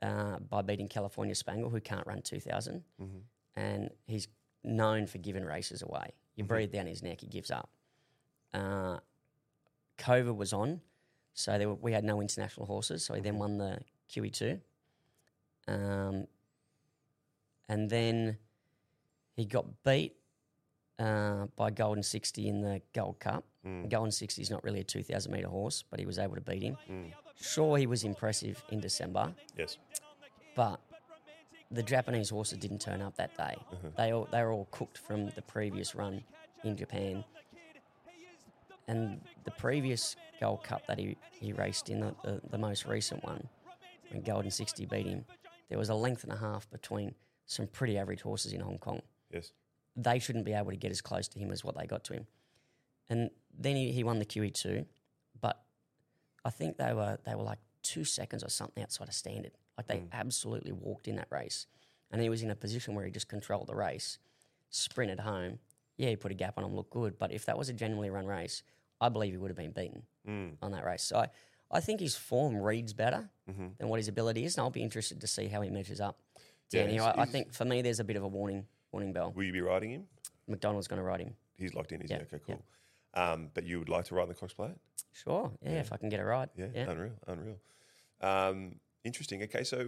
[SPEAKER 2] uh, by beating California Spangle, who can't run 2,000. And he's known for giving races away. You breathe down his neck, he gives up. Uh, COVID was on, so there were, we had no international horses. So he then won the QE2. Um, and then he got beat uh, by Golden 60 in the Gold Cup. Mm. Golden 60 is not really a 2,000 metre horse, but he was able to beat him. Mm. Sure, he was impressive in December,
[SPEAKER 1] Yes.
[SPEAKER 2] but the Japanese horses didn't turn up that day. Uh-huh. They all they were all cooked from the previous run in Japan. And the previous Gold Cup that he, he raced in, the, the, the most recent one, when Golden 60 beat him, there was a length and a half between some pretty average horses in Hong Kong.
[SPEAKER 1] Yes.
[SPEAKER 2] They shouldn't be able to get as close to him as what they got to him. And then he, he won the QE2, but I think they were they were like two seconds or something outside of standard. Like they hmm. absolutely walked in that race. And he was in a position where he just controlled the race, sprinted home. Yeah, he put a gap on him, looked good. But if that was a genuinely run race, I believe he would have been beaten hmm. on that race. So I, I think his form reads better mm-hmm. than what his ability is. And I'll be interested to see how he measures up.
[SPEAKER 1] Yeah,
[SPEAKER 2] Danny,
[SPEAKER 1] he's-
[SPEAKER 2] I, I think for me, there's a bit of a warning warning bell.
[SPEAKER 1] Will you be riding him?
[SPEAKER 2] McDonald's going to ride him.
[SPEAKER 1] He's locked in. Is
[SPEAKER 2] Yeah,
[SPEAKER 1] he? Okay, cool. Um, but you would like to ride in the Cox Plate?
[SPEAKER 2] Sure. Yeah, if I can get it right.
[SPEAKER 1] Yeah,
[SPEAKER 2] Yeah.
[SPEAKER 1] unreal, unreal. Um, interesting. Okay, so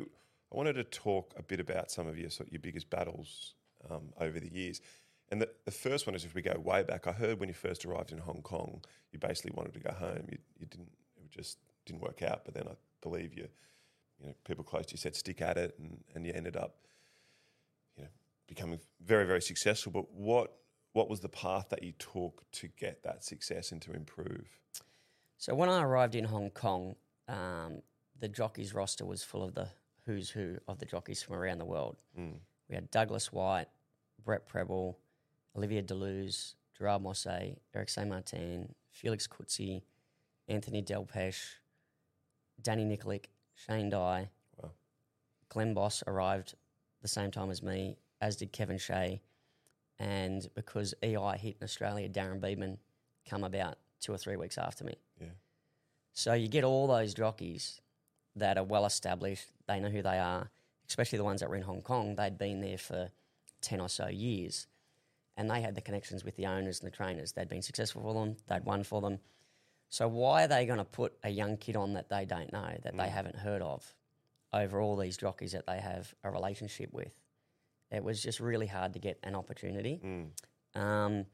[SPEAKER 1] I wanted to talk a bit about some of your sort your biggest battles um, over the years. And the, the first one is if we go way back, I heard when you first arrived in Hong Kong, you basically wanted to go home. You, you didn't, it just didn't work out. But then I believe you, you know, people close to you said stick at it, and, and you ended up, becoming very, very successful. But what what was the path that you took to get that success and to improve?
[SPEAKER 2] So when I arrived in Hong Kong, um, the jockeys roster was full of the who's who of the jockeys from around the world. We had Douglas Whyte, Brett Prebble, Olivier Doleuze, Gerald Mosse, Eric Saint Martin, Felix Coetzee, Anthony Delpech, Danny Nikolic, Shane Dye.
[SPEAKER 1] Wow.
[SPEAKER 2] Glenn Boss arrived the same time as me, as did Kevin Shea. And because EI hit in Australia, Darren Beadman come about two or three weeks after me.
[SPEAKER 1] Yeah.
[SPEAKER 2] So you get all those jockeys that are well established. They know who they are, especially the ones that were in Hong Kong. They'd been there for 10 or so years and they had the connections with the owners and the trainers. They'd been successful for them, they'd won for them. So why are they going to put a young kid on that they don't know, that they mm. haven't heard of, over all these jockeys that they have a relationship with? It was just really hard to get an opportunity. Mm. Um,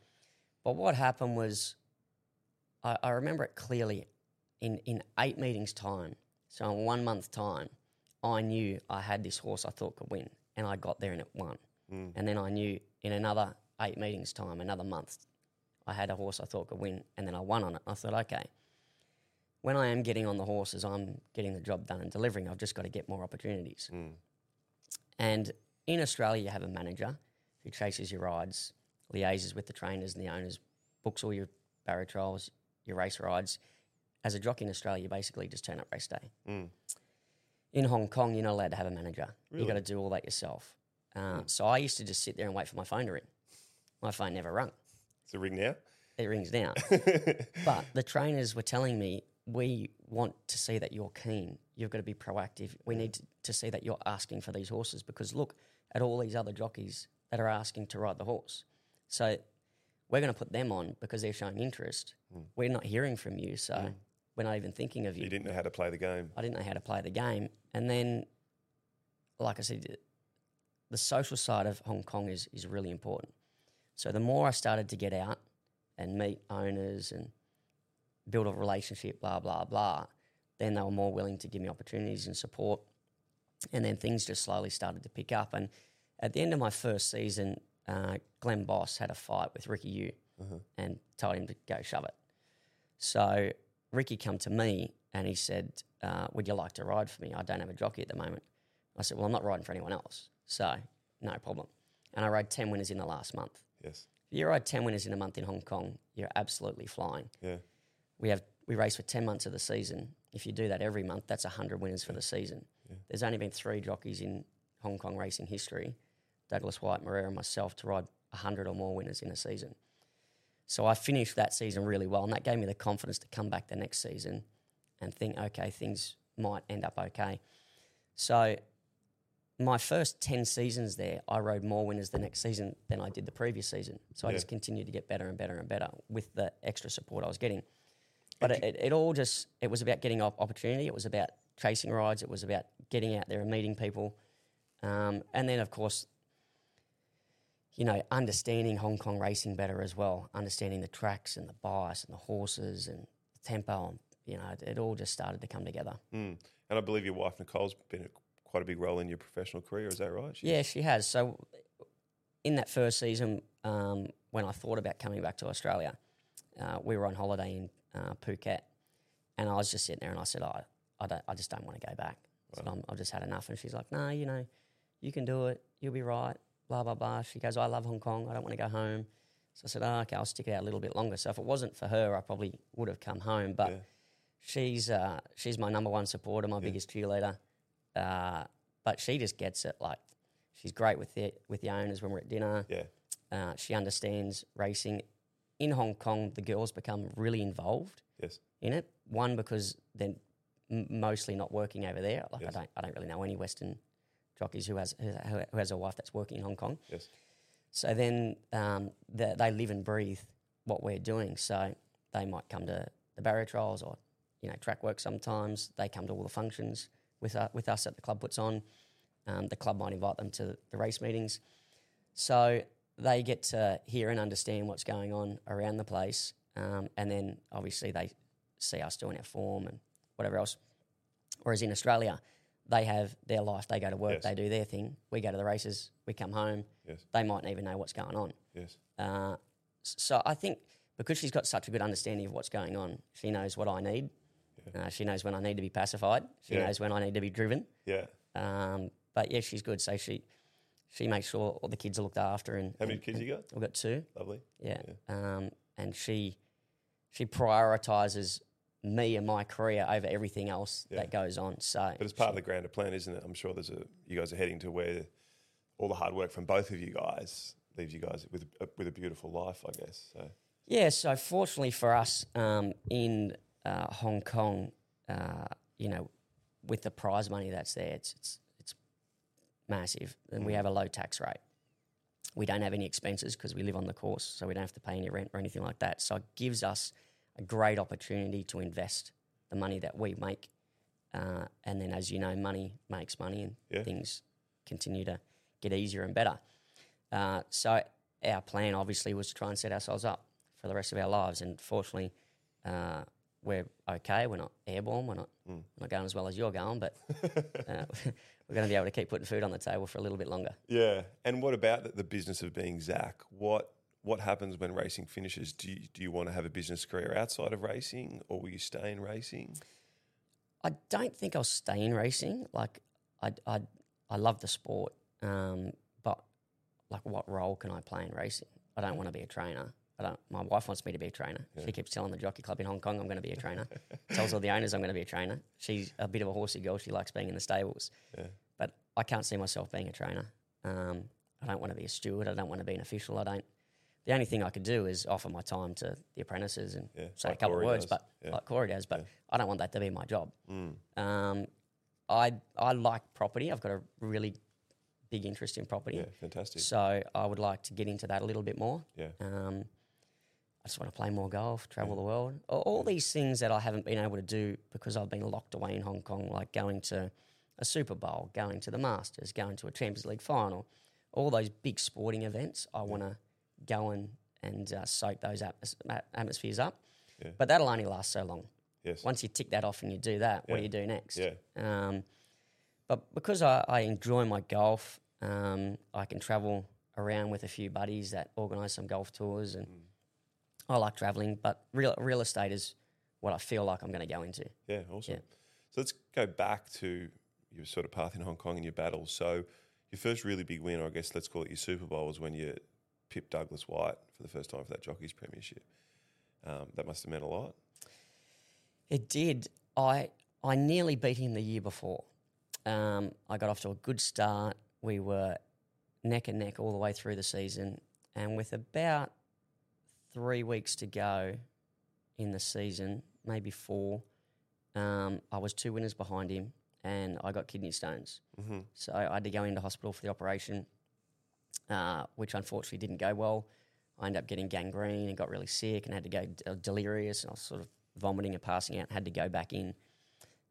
[SPEAKER 2] but what happened was, I, I remember it clearly. In in eight meetings time, so in one month time, I knew I had this horse I thought could win, and I got there and it won. Mm. And then I knew in another eight meetings time, another month, I had a horse I thought could win, and then I won on it. I thought, okay, when I am getting on the horses, I'm getting the job done and delivering. I've just got to get more opportunities. Mm. And in Australia, you have a manager who chases your rides, liaises with the trainers and the owners, books all your barrier trials, your race rides. As a jockey in Australia, you basically just turn up race day. Mm. In Hong Kong, you're not allowed to have a manager. You've got to do all that yourself. Uh, hmm. So I used to just sit there and wait for my phone to ring. My phone never rung.
[SPEAKER 1] It's a ring now.
[SPEAKER 2] It rings now. but the trainers were telling me, we want to see that you're keen. You've got to be proactive. We hmm. need to, to see that you're asking for these horses because look at all these other jockeys that are asking to ride the horse. So we're going to put them on because they're showing interest. Hmm. We're not hearing from you, so hmm. we're not even thinking of you.
[SPEAKER 1] You didn't know how to play the game.
[SPEAKER 2] I didn't know how to play the game. And then, like I said, the social side of Hong Kong is, is really important. So the more I started to get out and meet owners and build a relationship, blah, blah, blah, then they were more willing to give me opportunities and support. And then things just slowly started to pick up. And at the end of my first season, uh, Glenn Boss had a fight with Ricky Yiu and told him to go shove it. So Ricky come to me and he said, uh, "Would you like to ride for me? I don't have a jockey at the moment." I said, "Well, I'm not riding for anyone else, so no problem." And I rode ten winners in the last month.
[SPEAKER 1] Yes.
[SPEAKER 2] If you ride ten winners in a month in Hong Kong, you're absolutely flying.
[SPEAKER 1] Yeah.
[SPEAKER 2] We have we race for ten months of the season. If you do that every month, that's hundred winners for the season. There's only been three jockeys in Hong Kong racing history: Douglas Whyte, Moreira, and myself to ride hundred or more winners in a season. So I finished that season really well, and that gave me the confidence to come back the next season and think, okay, things might end up okay. So my first 10 seasons there, I rode more winners the next season than I did the previous season. So I just continued to get better and better and better with the extra support I was getting. But it, it, it all just, it was about getting opportunity. It was about chasing rides. It was about getting out there and meeting people. Um, and then, of course, you know, understanding Hong Kong racing better as well, understanding the tracks and the bias and the horses and the tempo. And, you know, it, it all just started to come together.
[SPEAKER 1] Mm. And I believe your wife Nicole's been a, quite a big role in your professional career. Is that right? She's-
[SPEAKER 2] Yeah, she has. So, in that first season, um, when I thought about coming back to Australia, uh, we were on holiday in uh, Phuket, and I was just sitting there, and I said, "I, I don't, I just don't want to go back. I said, I'm, I've just had enough." And she's like, "No, you know, you can do it. You'll be right." Blah blah blah. She goes, "I love Hong Kong. I don't want to go home." So I said, oh, "Okay, I'll stick it out a little bit longer." So if it wasn't for her, I probably would have come home. But
[SPEAKER 1] Yeah.
[SPEAKER 2] she's uh, she's my number one supporter, my biggest cheerleader. Uh, but she just gets it. Like she's great with the with the owners when we're at dinner.
[SPEAKER 1] Yeah.
[SPEAKER 2] Uh, she understands racing. In Hong Kong, the girls become really involved
[SPEAKER 1] Yes.
[SPEAKER 2] in it. One because m- mostly not working over there. Like
[SPEAKER 1] Yes.
[SPEAKER 2] I don't I don't really know any Western jockeys who has who has a wife that's working in Hong Kong.
[SPEAKER 1] Yes.
[SPEAKER 2] So then um, the, they live and breathe what we're doing. So they might come to the barrier trials or you know track work sometimes. They come to all the functions with uh, with us that the club puts on. Um, the club might invite them to the race meetings. So they get to hear and understand what's going on around the place, um, and then obviously they see us doing our form and whatever else. Whereas in Australia, they have their life. They go to work,
[SPEAKER 1] Yes.
[SPEAKER 2] they do their thing. We go to the races, we come home.
[SPEAKER 1] Yes.
[SPEAKER 2] They might not even know what's going on.
[SPEAKER 1] Yes.
[SPEAKER 2] Uh, so I think because she's got such a good understanding of what's going on, she knows what I need. Uh, she knows when I need to be pacified. She
[SPEAKER 1] Yeah.
[SPEAKER 2] knows when I need to be driven.
[SPEAKER 1] Yeah.
[SPEAKER 2] Um, but yeah, she's good. So she she makes sure all the kids are looked after. And
[SPEAKER 1] How many
[SPEAKER 2] and-
[SPEAKER 1] kids you got?
[SPEAKER 2] We've got two.
[SPEAKER 1] Lovely.
[SPEAKER 2] Yeah. Um, and she she prioritizes me and my career over everything else
[SPEAKER 1] Yeah.
[SPEAKER 2] that goes on. So
[SPEAKER 1] But it's part of the grander plan, isn't it? I'm sure there's a you guys are heading to where all the hard work from both of you guys leaves you guys with a, with a beautiful life, I guess. So
[SPEAKER 2] Yeah, so fortunately for us um, in uh, Hong Kong, uh, you know, with the prize money that's there, it's it's it's massive, and we have a low tax rate. We don't have any expenses because we live on the course, so we don't have to pay any rent or anything like that. So it gives us a great opportunity to invest the money that we make, uh, and then, as you know, money makes money, and
[SPEAKER 1] Yeah.
[SPEAKER 2] things continue to get easier and better. Uh, so our plan obviously was to try and set ourselves up for the rest of our lives, and fortunately, uh, we're okay. We're not airborne. We're not
[SPEAKER 1] Mm.
[SPEAKER 2] not going as well as you're going, but uh, we're going to be able to keep putting food on the table for a little bit longer.
[SPEAKER 1] yeah. And what about the, the business of being Zac? What what happens when racing finishes? Do you, do you want to have a business career outside of racing, or will you stay in racing?
[SPEAKER 2] I don't think I'll stay in racing. Like, I I I love the sport, um, but like, what role can I play in racing? I don't want to be a trainer. I don't. My wife wants me to be a trainer. She keeps telling the jockey club in Hong Kong I'm going to be a trainer. Tells all the owners I'm going to be a trainer. She's a bit of a horsey girl. She likes being in the stables.
[SPEAKER 1] Yeah.
[SPEAKER 2] But I can't see myself being a trainer. Um, I don't want to be a steward. I don't want to be an official. I don't. The only thing I could do is offer my time to the apprentices and
[SPEAKER 1] Yeah,
[SPEAKER 2] say
[SPEAKER 1] like
[SPEAKER 2] a couple
[SPEAKER 1] Corey
[SPEAKER 2] of words,
[SPEAKER 1] does.
[SPEAKER 2] but
[SPEAKER 1] Yeah.
[SPEAKER 2] like Corey does. But
[SPEAKER 1] Yeah.
[SPEAKER 2] I don't want that to be my job.
[SPEAKER 1] Mm.
[SPEAKER 2] Um, I I like property. I've got a really big interest in property.
[SPEAKER 1] Yeah, fantastic.
[SPEAKER 2] So I would like to get into that a little bit more.
[SPEAKER 1] Yeah.
[SPEAKER 2] Um, I just want to play more golf, travel the world. All, all these things that I haven't been able to do because I've been locked away in Hong Kong, like going to a Super Bowl, going to the Masters, going to a Champions League final, all those big sporting events. I want to go and and uh, soak those atmos- atmospheres up.
[SPEAKER 1] Yeah.
[SPEAKER 2] But that'll only last so long.
[SPEAKER 1] Yes.
[SPEAKER 2] Once you tick that off and you do that, what do you do next?
[SPEAKER 1] Yeah.
[SPEAKER 2] Um, but because I, I enjoy my golf, um, I can travel around with a few buddies that organise some golf tours, and I like travelling. But real real estate is what I feel like I'm going to go into.
[SPEAKER 1] Yeah, awesome.
[SPEAKER 2] Yeah.
[SPEAKER 1] So let's go back to your sort of path in Hong Kong and your battles. So your first really big win, or I guess let's call it your Super Bowl, was when you pipped Douglas Whyte for the first time for that Jockeys Premiership. Um, that must have meant a lot.
[SPEAKER 2] It did. I I nearly beat him the year before. Um, I got off to a good start. We were neck and neck all the way through the season, and with about three weeks to go in the season, maybe four, um, I was two winners behind him, and I got kidney stones.
[SPEAKER 1] Mm-hmm.
[SPEAKER 2] So I had to go into hospital for the operation, uh, which unfortunately didn't go well. I ended up getting gangrene and got really sick and had to go d- uh, delirious and I was sort of vomiting and passing out and had to go back in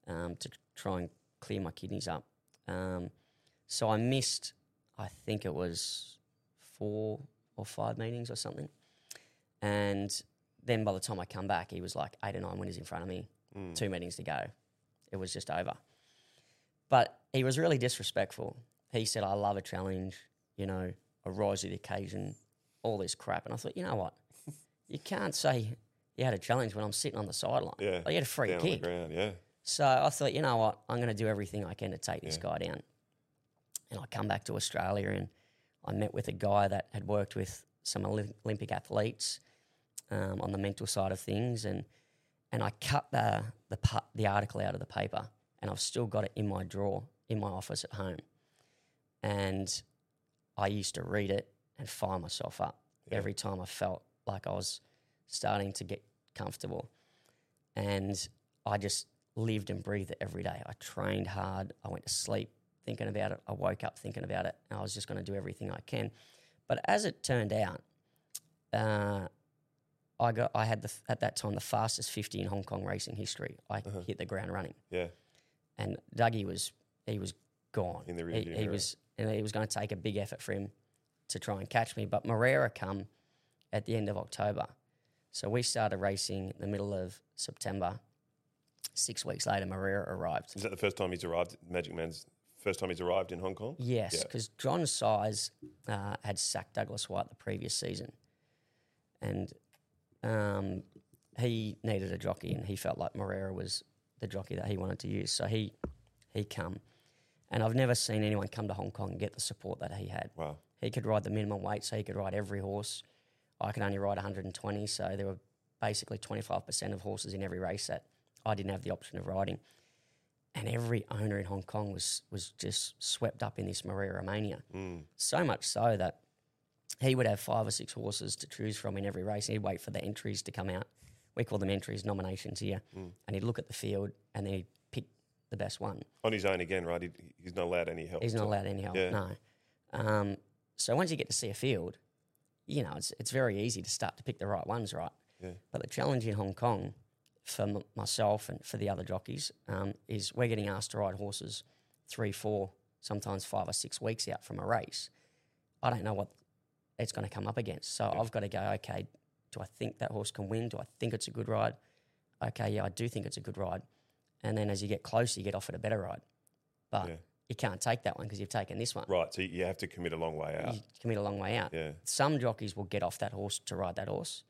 [SPEAKER 2] um, to try and clear my kidneys up. Um, so I missed, I think it was four or five meetings or something. And then by the time I come back, he was like eight or nine winners in front of me,
[SPEAKER 1] Mm.
[SPEAKER 2] two meetings to go. It was just over. But he was really disrespectful. He said, I love a challenge, you know, I rise to the occasion, all this crap. And I thought, you know what? you can't say you had a challenge when I'm sitting on the sideline.
[SPEAKER 1] Yeah.
[SPEAKER 2] Like, you had a free
[SPEAKER 1] Down on the
[SPEAKER 2] kick.
[SPEAKER 1] ground. Yeah.
[SPEAKER 2] So I thought, you know what? I'm going to do everything I can to take this guy down. And I come back to Australia and I met with a guy that had worked with some Olympic athletes um, on the mental side of things, and and I cut the the the article out of the paper, and I've still got it in my drawer in my office at home. And I used to read it and fire myself up every time I felt like I was starting to get comfortable. And I just lived and breathed it every day. I trained hard. I went to sleep thinking about it. I woke up thinking about it. And I was just going to do everything I can. But as it turned out, uh, I got I had the, at that time the fastest 50 in Hong Kong racing history. I hit the ground running,
[SPEAKER 1] Yeah.
[SPEAKER 2] and Dougie was he was gone.
[SPEAKER 1] In the rear
[SPEAKER 2] he, he was and it was going to take a big effort for him to try and catch me. But Moreira come at the end of October, so we started racing in the middle of September. Six weeks later, Moreira arrived.
[SPEAKER 1] Is that the first time he's arrived? Magic Man's first time he's arrived in Hong Kong?
[SPEAKER 2] Yes,
[SPEAKER 1] Yeah.
[SPEAKER 2] because John Size uh, had sacked Douglas Whyte the previous season, and um, he needed a jockey, and he felt like Moreira was the jockey that he wanted to use. So he he come, and I've never seen anyone come to Hong Kong and get the support that he had.
[SPEAKER 1] Wow.
[SPEAKER 2] He could ride the minimum weight, so he could ride every horse. I could only ride 120, so there were basically 25% of horses in every race that I didn't have the option of riding. And every owner in Hong Kong was was just swept up in this Moreira mania. Mm. So much so that he would have five or six horses to choose from in every race. And he'd wait for the entries to come out. We call them entries, nominations here. Mm. And he'd look at the field and then he'd the best one.
[SPEAKER 1] On his own again, right? He, he's not allowed any help.
[SPEAKER 2] He's not allowed any help.
[SPEAKER 1] Yeah.
[SPEAKER 2] No. Um, so once you get to see a field, you know it's it's very easy to start to pick the right ones, right?
[SPEAKER 1] Yeah.
[SPEAKER 2] But the challenge in Hong Kong for m- myself and for the other jockeys um, is we're getting asked to ride horses three, four, sometimes five or six weeks out from a race. I don't know what it's going to come up against, so I've got to go. Okay, do I think that horse can win? Do I think it's a good ride? Okay, yeah, I do think it's a good ride. And then as you get closer, you get offered a better ride, but
[SPEAKER 1] Yeah.
[SPEAKER 2] you can't take that one because you've taken this one
[SPEAKER 1] Right. So you have to commit a long way out.
[SPEAKER 2] you commit a long way out.
[SPEAKER 1] Yeah.
[SPEAKER 2] Some jockeys will get off that horse to ride that horse,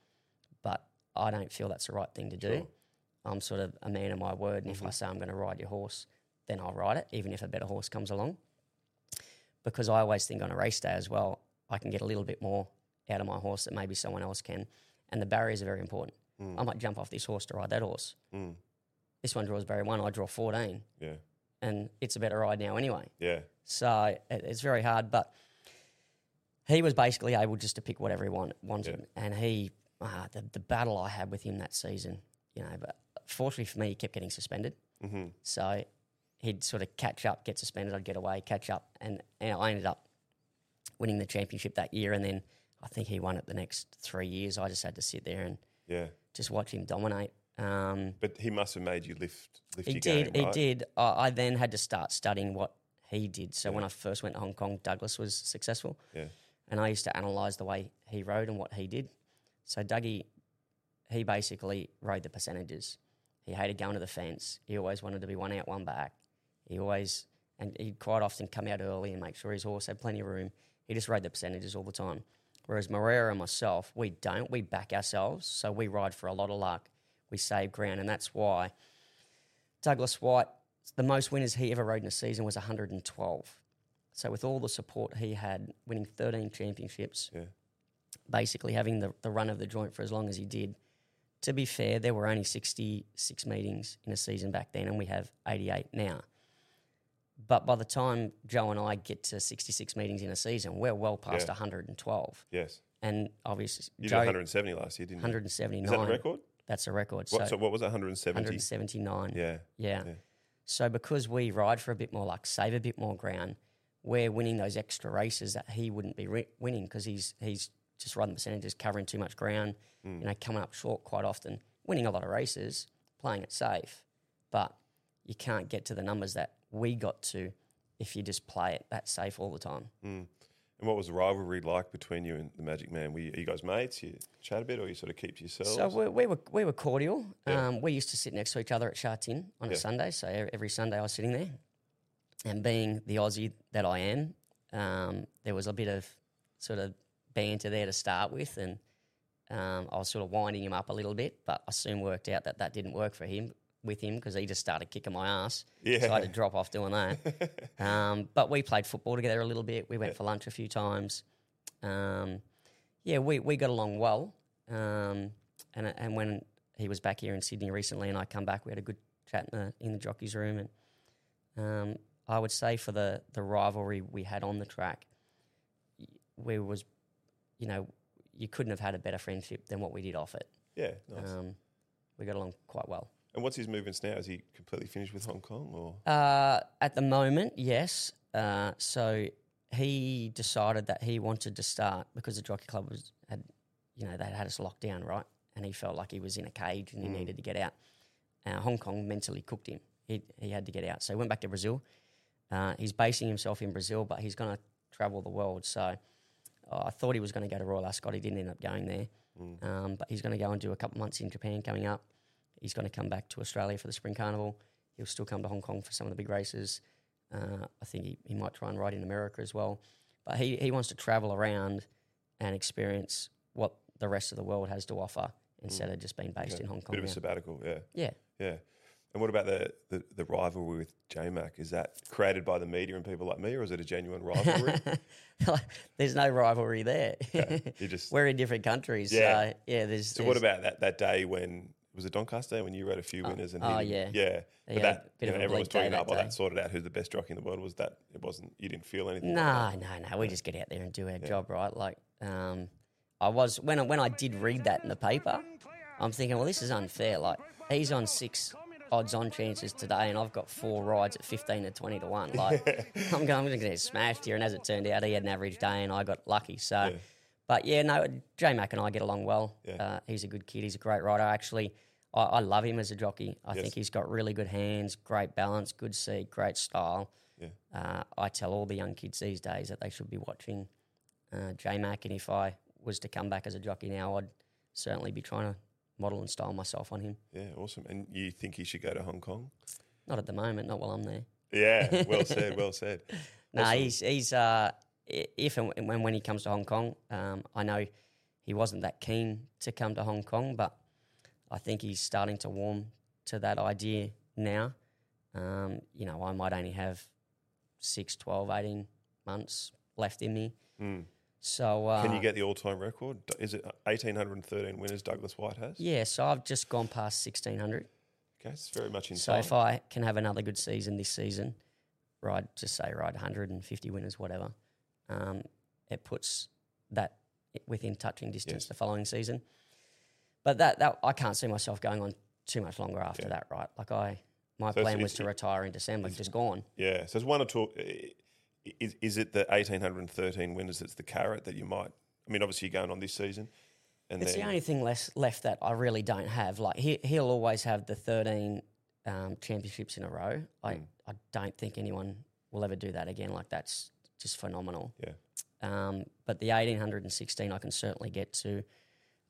[SPEAKER 2] but I don't feel that's the right thing to do.
[SPEAKER 1] Sure. Mm-hmm.
[SPEAKER 2] I'm sort of a man of my word, and if I say I'm going to ride your horse, then I'll ride it, even if a better horse comes along. Because I always think on a race day as well, I can get a little bit more out of my horse that maybe someone else can, and the barriers are very important.
[SPEAKER 1] Mm.
[SPEAKER 2] I might jump off this horse to ride that horse.
[SPEAKER 1] Mm.
[SPEAKER 2] This one draws barrier one, I draw 14,
[SPEAKER 1] Yeah.
[SPEAKER 2] and it's a better ride now anyway.
[SPEAKER 1] Yeah.
[SPEAKER 2] So it, it's very hard, but he was basically able just to pick whatever he want, wanted. And he, uh, the, the battle I had with him that season, you know, but fortunately for me, he kept getting suspended.
[SPEAKER 1] Mm-hmm.
[SPEAKER 2] So he'd sort of catch up, get suspended, I'd get away, catch up. And, and I ended up winning the championship that year. And then I think he won it the next three years. I just had to sit there and
[SPEAKER 1] Yeah.
[SPEAKER 2] just watch him dominate. Um,
[SPEAKER 1] But he must have made you lift lift
[SPEAKER 2] he
[SPEAKER 1] your
[SPEAKER 2] did.
[SPEAKER 1] game, right?
[SPEAKER 2] He did. I, I then had to start studying what he did. So when I first went to Hong Kong, Douglas was successful,
[SPEAKER 1] Yeah.
[SPEAKER 2] and I used to analyse the way he rode and what he did. So Dougie, he basically rode the percentages. He hated going to the fence. He always wanted to be one out, one back. He always and he'd quite often come out early and make sure his horse had plenty of room. He just rode the percentages all the time. Whereas Moreira and myself, we don't. We back ourselves, so we ride for a lot of luck. We save ground, and that's why Douglas Whyte, the most winners he ever rode in a season was 112. So with all the support he had, winning 13 championships,
[SPEAKER 1] Yeah.
[SPEAKER 2] basically having the, the run of the joint for as long as he did. To be fair, there were only 66 meetings in a season back then, and we have 88 now. But by the time Joe and I get to 66 meetings in a season, we're well past
[SPEAKER 1] Yeah.
[SPEAKER 2] 112.
[SPEAKER 1] Yes.
[SPEAKER 2] And obviously,
[SPEAKER 1] You
[SPEAKER 2] Joe,
[SPEAKER 1] did 170 last year, didn't you?
[SPEAKER 2] 179.
[SPEAKER 1] Is that the record?
[SPEAKER 2] That's a record.
[SPEAKER 1] What,
[SPEAKER 2] so
[SPEAKER 1] so what was it? 170?
[SPEAKER 2] 179.
[SPEAKER 1] Yeah.
[SPEAKER 2] Yeah.
[SPEAKER 1] Yeah.
[SPEAKER 2] So because we ride for a bit more luck, save a bit more ground, we're winning those extra races that he wouldn't be ri winning because he's he's just riding percentages, covering too much ground,
[SPEAKER 1] Mm.
[SPEAKER 2] you know, coming up short quite often, winning a lot of races, playing it safe, but you can't get to the numbers that we got to if you just play it that safe all the time.
[SPEAKER 1] Mm. And what was the rivalry like between you and the Magic Man? Were you, are you guys mates? You chat a bit, or you sort of keep to yourselves?
[SPEAKER 2] So we, we were we were cordial.
[SPEAKER 1] Yeah.
[SPEAKER 2] Um, we used to sit next to each other at Sha Tin on
[SPEAKER 1] Yeah.
[SPEAKER 2] a Sunday. So every Sunday I was sitting there, and being the Aussie that I am, um, there was a bit of sort of banter there to start with, and um, I was sort of winding him up a little bit. But I soon worked out that that didn't work for him with him because he just started kicking my ass. So I had to drop off doing that. um, but we played football together a little bit. We went for lunch a few times. Um, yeah, we, we got along well. Um, and and when he was back here in Sydney recently, and I come back, we had a good chat in the in the jockeys room. And um, I would say for the the rivalry we had on the track, we was, you know, you couldn't have had a better friendship than what we did off it.
[SPEAKER 1] yeah, nice.
[SPEAKER 2] Um, we got along quite well.
[SPEAKER 1] And what's his movements now? Is he completely finished with Hong Kong, or
[SPEAKER 2] Uh, at the moment, yes. Uh, so he decided that he wanted to start because the jockey club was had, you know, they had us locked down, right? And he felt like he was in a cage and he needed to get out. Uh, Hong Kong mentally cooked him. He he had to get out, so he went back to Brazil. Uh, he's basing himself in Brazil, but he's going to travel the world. So uh, I thought he was going to go to Royal Ascot. He didn't end up going there, um, but he's going to go and do a couple months in Japan coming up. He's going to come back to Australia for the Spring Carnival. He'll still come to Hong Kong for some of the big races. Uh, I think he, he might try and ride in America as well. But he, he wants to travel around and experience what the rest of the world has to offer instead of just being based in Hong Kong.
[SPEAKER 1] bit of a
[SPEAKER 2] now.
[SPEAKER 1] sabbatical? Yeah,
[SPEAKER 2] Yeah.
[SPEAKER 1] yeah. And what about the, the, the rivalry with J Mac? Is that created by the media and people like me, or is it a genuine rivalry?
[SPEAKER 2] there's no rivalry there.
[SPEAKER 1] you just
[SPEAKER 2] We're in different countries.
[SPEAKER 1] Yeah.
[SPEAKER 2] So, yeah, there's.
[SPEAKER 1] So what about that, that day when was it Doncaster when you rode a few winners and
[SPEAKER 2] oh,
[SPEAKER 1] he
[SPEAKER 2] yeah.
[SPEAKER 1] yeah but
[SPEAKER 2] a
[SPEAKER 1] that you know, everyone was talking about
[SPEAKER 2] that
[SPEAKER 1] well that sorted out who's the best jockey in the world was that it wasn't you didn't feel anything like
[SPEAKER 2] No, no, no. We just get out there and do our job, right? Like, um, I was when I, when I did read that in the paper, I'm thinking, well, this is unfair. Like, he's on six odds on chances today, and I've got four rides at fifteen to twenty to one. Like, I'm going, I'm going to get smashed here. And as it turned out, he had an average day, and I got lucky. So,
[SPEAKER 1] Yeah.
[SPEAKER 2] But yeah, no, J Mac and I get along well.
[SPEAKER 1] Yeah.
[SPEAKER 2] Uh, he's a good kid. He's a great rider. Actually, I, I love him as a jockey. I
[SPEAKER 1] Yes.
[SPEAKER 2] think he's got really good hands, great balance, good seat, great style.
[SPEAKER 1] Yeah.
[SPEAKER 2] Uh, I tell all the young kids these days that they should be watching uh, J Mac, and if I was to come back as a jockey now, I'd certainly be trying to model and style myself on him.
[SPEAKER 1] yeah awesome and you think he should go to Hong Kong
[SPEAKER 2] Not at the moment, not while I'm there.
[SPEAKER 1] yeah well said well said
[SPEAKER 2] No,
[SPEAKER 1] Awesome.
[SPEAKER 2] he's he's uh, if and when when he comes to Hong Kong, um, I know he wasn't that keen to come to Hong Kong, but I think he's starting to warm to that idea now. Um, you know, I might only have six, 12, 18 months left in me.
[SPEAKER 1] Mm.
[SPEAKER 2] So uh,
[SPEAKER 1] can you get the all-time record is it 1813 winners Douglas Whyte has
[SPEAKER 2] Yeah, so I've just gone past sixteen hundred.
[SPEAKER 1] okay it's very much in
[SPEAKER 2] So if I can have another good season this season, ride just say ride 150 winners, whatever, um, it puts that within touching distance
[SPEAKER 1] Yes.
[SPEAKER 2] the following season. But that, that I can't see myself going on too much longer after
[SPEAKER 1] Yeah.
[SPEAKER 2] that, right? Like I, my
[SPEAKER 1] So
[SPEAKER 2] plan was to retire in December, just gone.
[SPEAKER 1] yeah so it's one or two is, is it the 1813 winners that's the carrot that you might I mean obviously you're going on this season and
[SPEAKER 2] It's
[SPEAKER 1] then
[SPEAKER 2] the only thing less, left that I really don't have. Like he, he'll always have the 13 um, championships in a row. I,
[SPEAKER 1] Mm.
[SPEAKER 2] I don't think anyone will ever do that again. Like that's just phenomenal.
[SPEAKER 1] yeah
[SPEAKER 2] Um, but the 1816 I can certainly get to.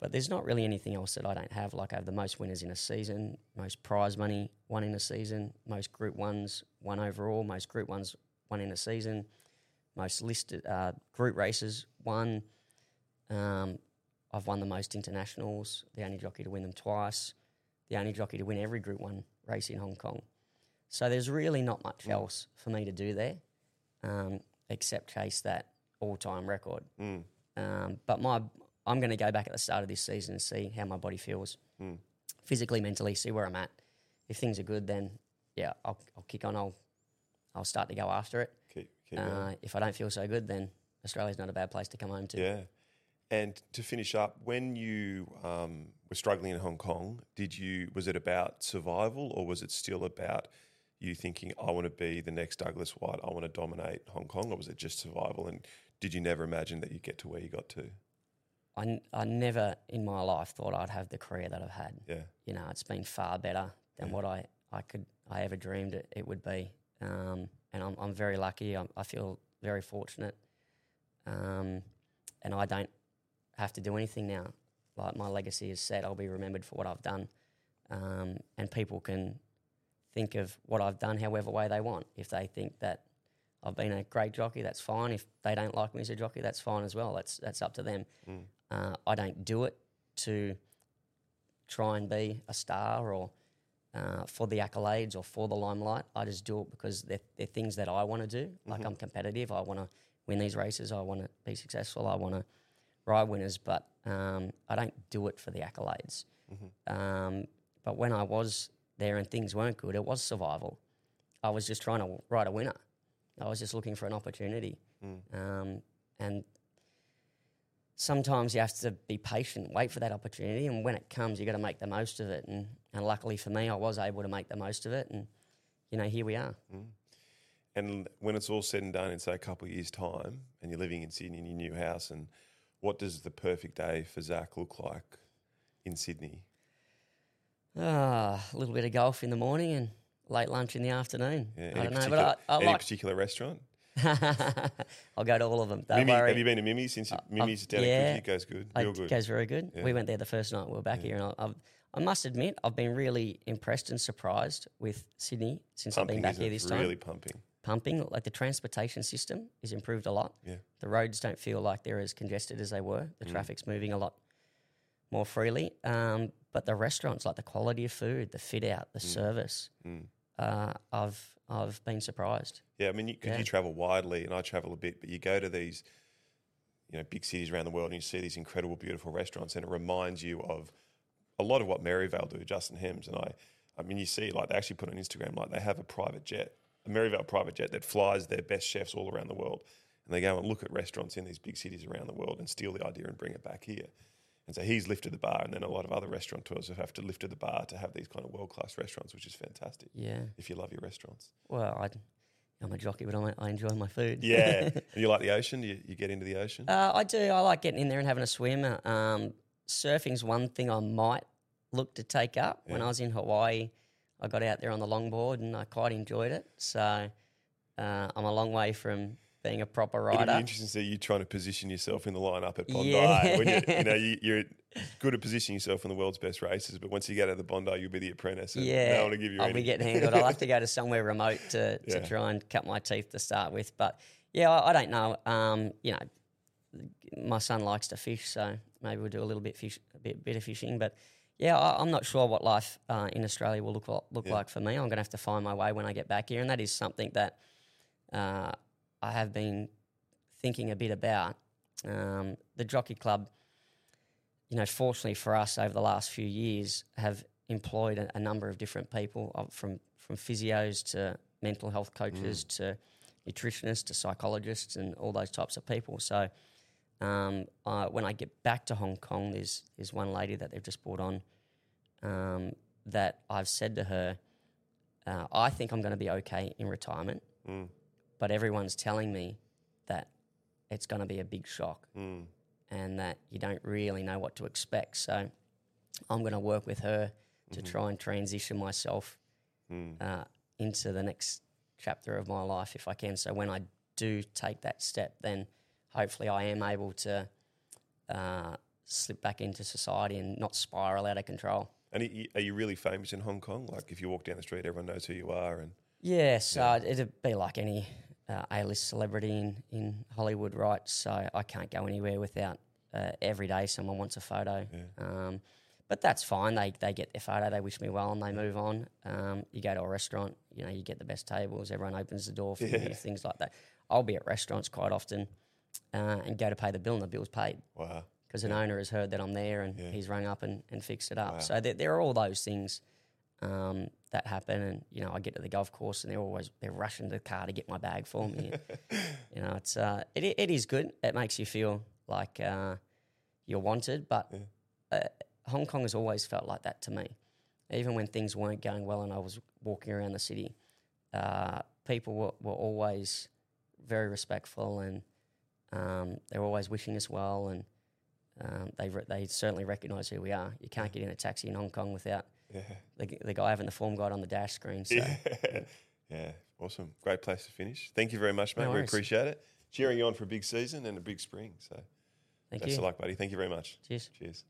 [SPEAKER 2] But there's not really anything else that I don't have. Like I have the most winners in a season, most prize money won in a season, most Group Ones won overall, most Group Ones won in a season, most listed uh, group races won. Um, I've won the most internationals, the only jockey to win them twice, the only jockey to win every Group One race in Hong Kong. So there's really not much else for me to do there, um, except chase that all-time record.
[SPEAKER 1] Mm.
[SPEAKER 2] Um, but my, I'm going to go back at the start of this season and see how my body feels,
[SPEAKER 1] Mm.
[SPEAKER 2] physically, mentally, see where I'm at. If things are good, then yeah, I'll, I'll kick on. I'll, I'll start to go after it.
[SPEAKER 1] keep, keep.
[SPEAKER 2] Uh, if I don't feel so good, then Australia's not a bad place to come home to.
[SPEAKER 1] Yeah. And to finish up, when you um, were struggling in Hong Kong, did you was it about survival or was it still about you thinking I want to be the next Douglas Whyte, I want to dominate Hong Kong, or was it just survival? And did you never imagine that you'd get to where you got to?
[SPEAKER 2] I, I never in my life thought I'd have the career that I've had.
[SPEAKER 1] Yeah,
[SPEAKER 2] You know, it's been far better than
[SPEAKER 1] Yeah.
[SPEAKER 2] what I, I could I ever dreamed it, it would be. Um, and I'm, I'm very lucky. I'm, I feel very fortunate. Um, and I don't have to do anything now. Like my legacy is set. I'll be remembered for what I've done. Um, and people can think of what I've done however way they want. If they think that I've been a great jockey, that's fine. If they don't like me as a jockey, that's fine as well. That's that's up to them.
[SPEAKER 1] Mm.
[SPEAKER 2] Uh, I don't do it to try and be a star or uh, for the accolades or for the limelight. I just do it because they're, they're things that I want to do. Like I'm competitive. I want to win these races. I want to be successful. I want to ride winners, but um, I don't do it for the accolades. Um, but when I was there and things weren't good, it was survival. I was just trying to write a winner. I was just looking for an opportunity. Um, and sometimes you have to be patient, wait for that opportunity, and when it comes, you've got to make the most of it. And, and luckily for me, I was able to make the most of it, and you know, here we are.
[SPEAKER 1] And when it's all said and done in say a couple of years' time, and you're living in Sydney in your new house, and what does the perfect day for Zac look like in Sydney?
[SPEAKER 2] Ah, a little bit of golf in the morning and late lunch in the afternoon.
[SPEAKER 1] Yeah,
[SPEAKER 2] I don't know, but I, I
[SPEAKER 1] any
[SPEAKER 2] like.
[SPEAKER 1] particular restaurant?
[SPEAKER 2] I'll go to all of them. Don't
[SPEAKER 1] Mimi,
[SPEAKER 2] worry.
[SPEAKER 1] have you been to Mimi's since you, Mimi's down
[SPEAKER 2] Uh, yeah.
[SPEAKER 1] It goes good, real good.
[SPEAKER 2] goes very good.
[SPEAKER 1] Yeah.
[SPEAKER 2] We went there the first night we were back here, and I, I've, I must admit I've been really impressed and surprised with Sydney since I've been back here
[SPEAKER 1] it?
[SPEAKER 2] this time.
[SPEAKER 1] Really pumping.
[SPEAKER 2] Pumping, like the transportation system is improved a lot.
[SPEAKER 1] Yeah.
[SPEAKER 2] The roads don't feel like they're as congested as they were. The
[SPEAKER 1] Mm.
[SPEAKER 2] traffic's moving a lot more freely. Um, but the restaurants, like the quality of food, the fit out, the service,
[SPEAKER 1] Mm.
[SPEAKER 2] uh, I've I've been surprised.
[SPEAKER 1] Yeah, I mean, because you,
[SPEAKER 2] Yeah.
[SPEAKER 1] travel widely, and I travel a bit, but you go to these, you know, big cities around the world, and you see these incredible, beautiful restaurants, and it reminds you of a lot of what Merivale do, Justin Hemmes, and I. I mean, you see, like they actually put on Instagram, like they have a private jet, a Merivale private jet that flies their best chefs all around the world, and they go and look at restaurants in these big cities around the world and steal the idea and bring it back here. And so he's lifted the bar, and then a lot of other restaurateurs have have to lift the bar to have these kind of world class restaurants, which is fantastic
[SPEAKER 2] Yeah.
[SPEAKER 1] if you love your restaurants.
[SPEAKER 2] Well, I, I'm a jockey, but I, I enjoy my food.
[SPEAKER 1] Yeah. and you like the ocean? Do you, you get into the ocean?
[SPEAKER 2] Uh, I do. I like getting in there and having a swim. Um, surfing's one thing I might look to take up. When I was in Hawaii, I got out there on the longboard and I quite enjoyed it. So uh, I'm a long way from being a proper rider.
[SPEAKER 1] It'll be interesting to see you trying to position yourself in the lineup at Bondi.
[SPEAKER 2] Yeah.
[SPEAKER 1] When you, you know, you, you're good at positioning yourself in the world's best races, but once you get out of the Bondi, you'll be the apprentice.
[SPEAKER 2] Yeah,
[SPEAKER 1] no one will give you
[SPEAKER 2] I'll
[SPEAKER 1] any.
[SPEAKER 2] be getting handled. I'll have to go to somewhere remote to,
[SPEAKER 1] Yeah.
[SPEAKER 2] to try and cut my teeth to start with. But yeah, I, I don't know. Um, you know, my son likes to fish, so maybe we'll do a little bit fish, a bit, bit of fishing. But yeah, I, I'm not sure what life uh, in Australia will look look
[SPEAKER 1] Yeah.
[SPEAKER 2] like for me. I'm going to have to find my way when I get back here, and that is something that uh, I have been thinking a bit about. Um, the Jockey Club, you know, fortunately for us over the last few years, have employed a, a number of different people, uh, from from physios to mental health coaches to nutritionists to psychologists and all those types of people. So um, when I get back to Hong Kong, there's there's one lady that they've just brought on um, that I've said to her, uh, I think I'm going to be okay in retirement,
[SPEAKER 1] Mm,
[SPEAKER 2] but everyone's telling me that it's going to be a big shock
[SPEAKER 1] mm,
[SPEAKER 2] and that you don't really know what to expect. So I'm going to work with her to try and transition myself
[SPEAKER 1] mm.
[SPEAKER 2] uh, into the next chapter of my life if I can. So when I do take that step, then hopefully I am able to uh, slip back into society and not spiral out of control.
[SPEAKER 1] And are you- are you really famous in Hong Kong? Like, if you walk down the street, everyone knows who you are. And
[SPEAKER 2] Yeah, so it'd be like any uh, A-list celebrity in, in Hollywood, right? So I can't go anywhere without uh, every day someone wants a photo. Um, but that's fine. They they get their photo, they wish me well, and they move on. Um, you go to a restaurant, you know, you get the best tables. Everyone opens the door for
[SPEAKER 1] Yeah.
[SPEAKER 2] you, things like that. I'll be at restaurants quite often uh, and go to pay the bill, and the bill's paid
[SPEAKER 1] wow,
[SPEAKER 2] because an owner has heard that I'm there and
[SPEAKER 1] Yeah.
[SPEAKER 2] he's rung up and, and fixed it up.
[SPEAKER 1] Wow.
[SPEAKER 2] So there, there are all those things um, that happen, and you know I get to the golf course and they're always they're rushing to the car to get my bag for me. you know, it's uh, it, it is good. It makes you feel like uh, you're wanted. But uh, Hong Kong has always felt like that to me. Even when things weren't going well and I was walking around the city, uh, people were, were always very respectful and um, they were always wishing us well. And um, they, re- they certainly recognise who we are. You can't get in a taxi in Hong Kong without
[SPEAKER 1] Yeah.
[SPEAKER 2] the, the guy having the form guide on the dash screen. So.
[SPEAKER 1] Yeah. yeah. Awesome. Great place to finish. Thank you very much, mate.
[SPEAKER 2] No
[SPEAKER 1] we appreciate it. Cheering you on for a big season and a big spring. So
[SPEAKER 2] Thank
[SPEAKER 1] best
[SPEAKER 2] you.
[SPEAKER 1] of luck, buddy. Thank you very much.
[SPEAKER 2] Cheers.
[SPEAKER 1] Cheers.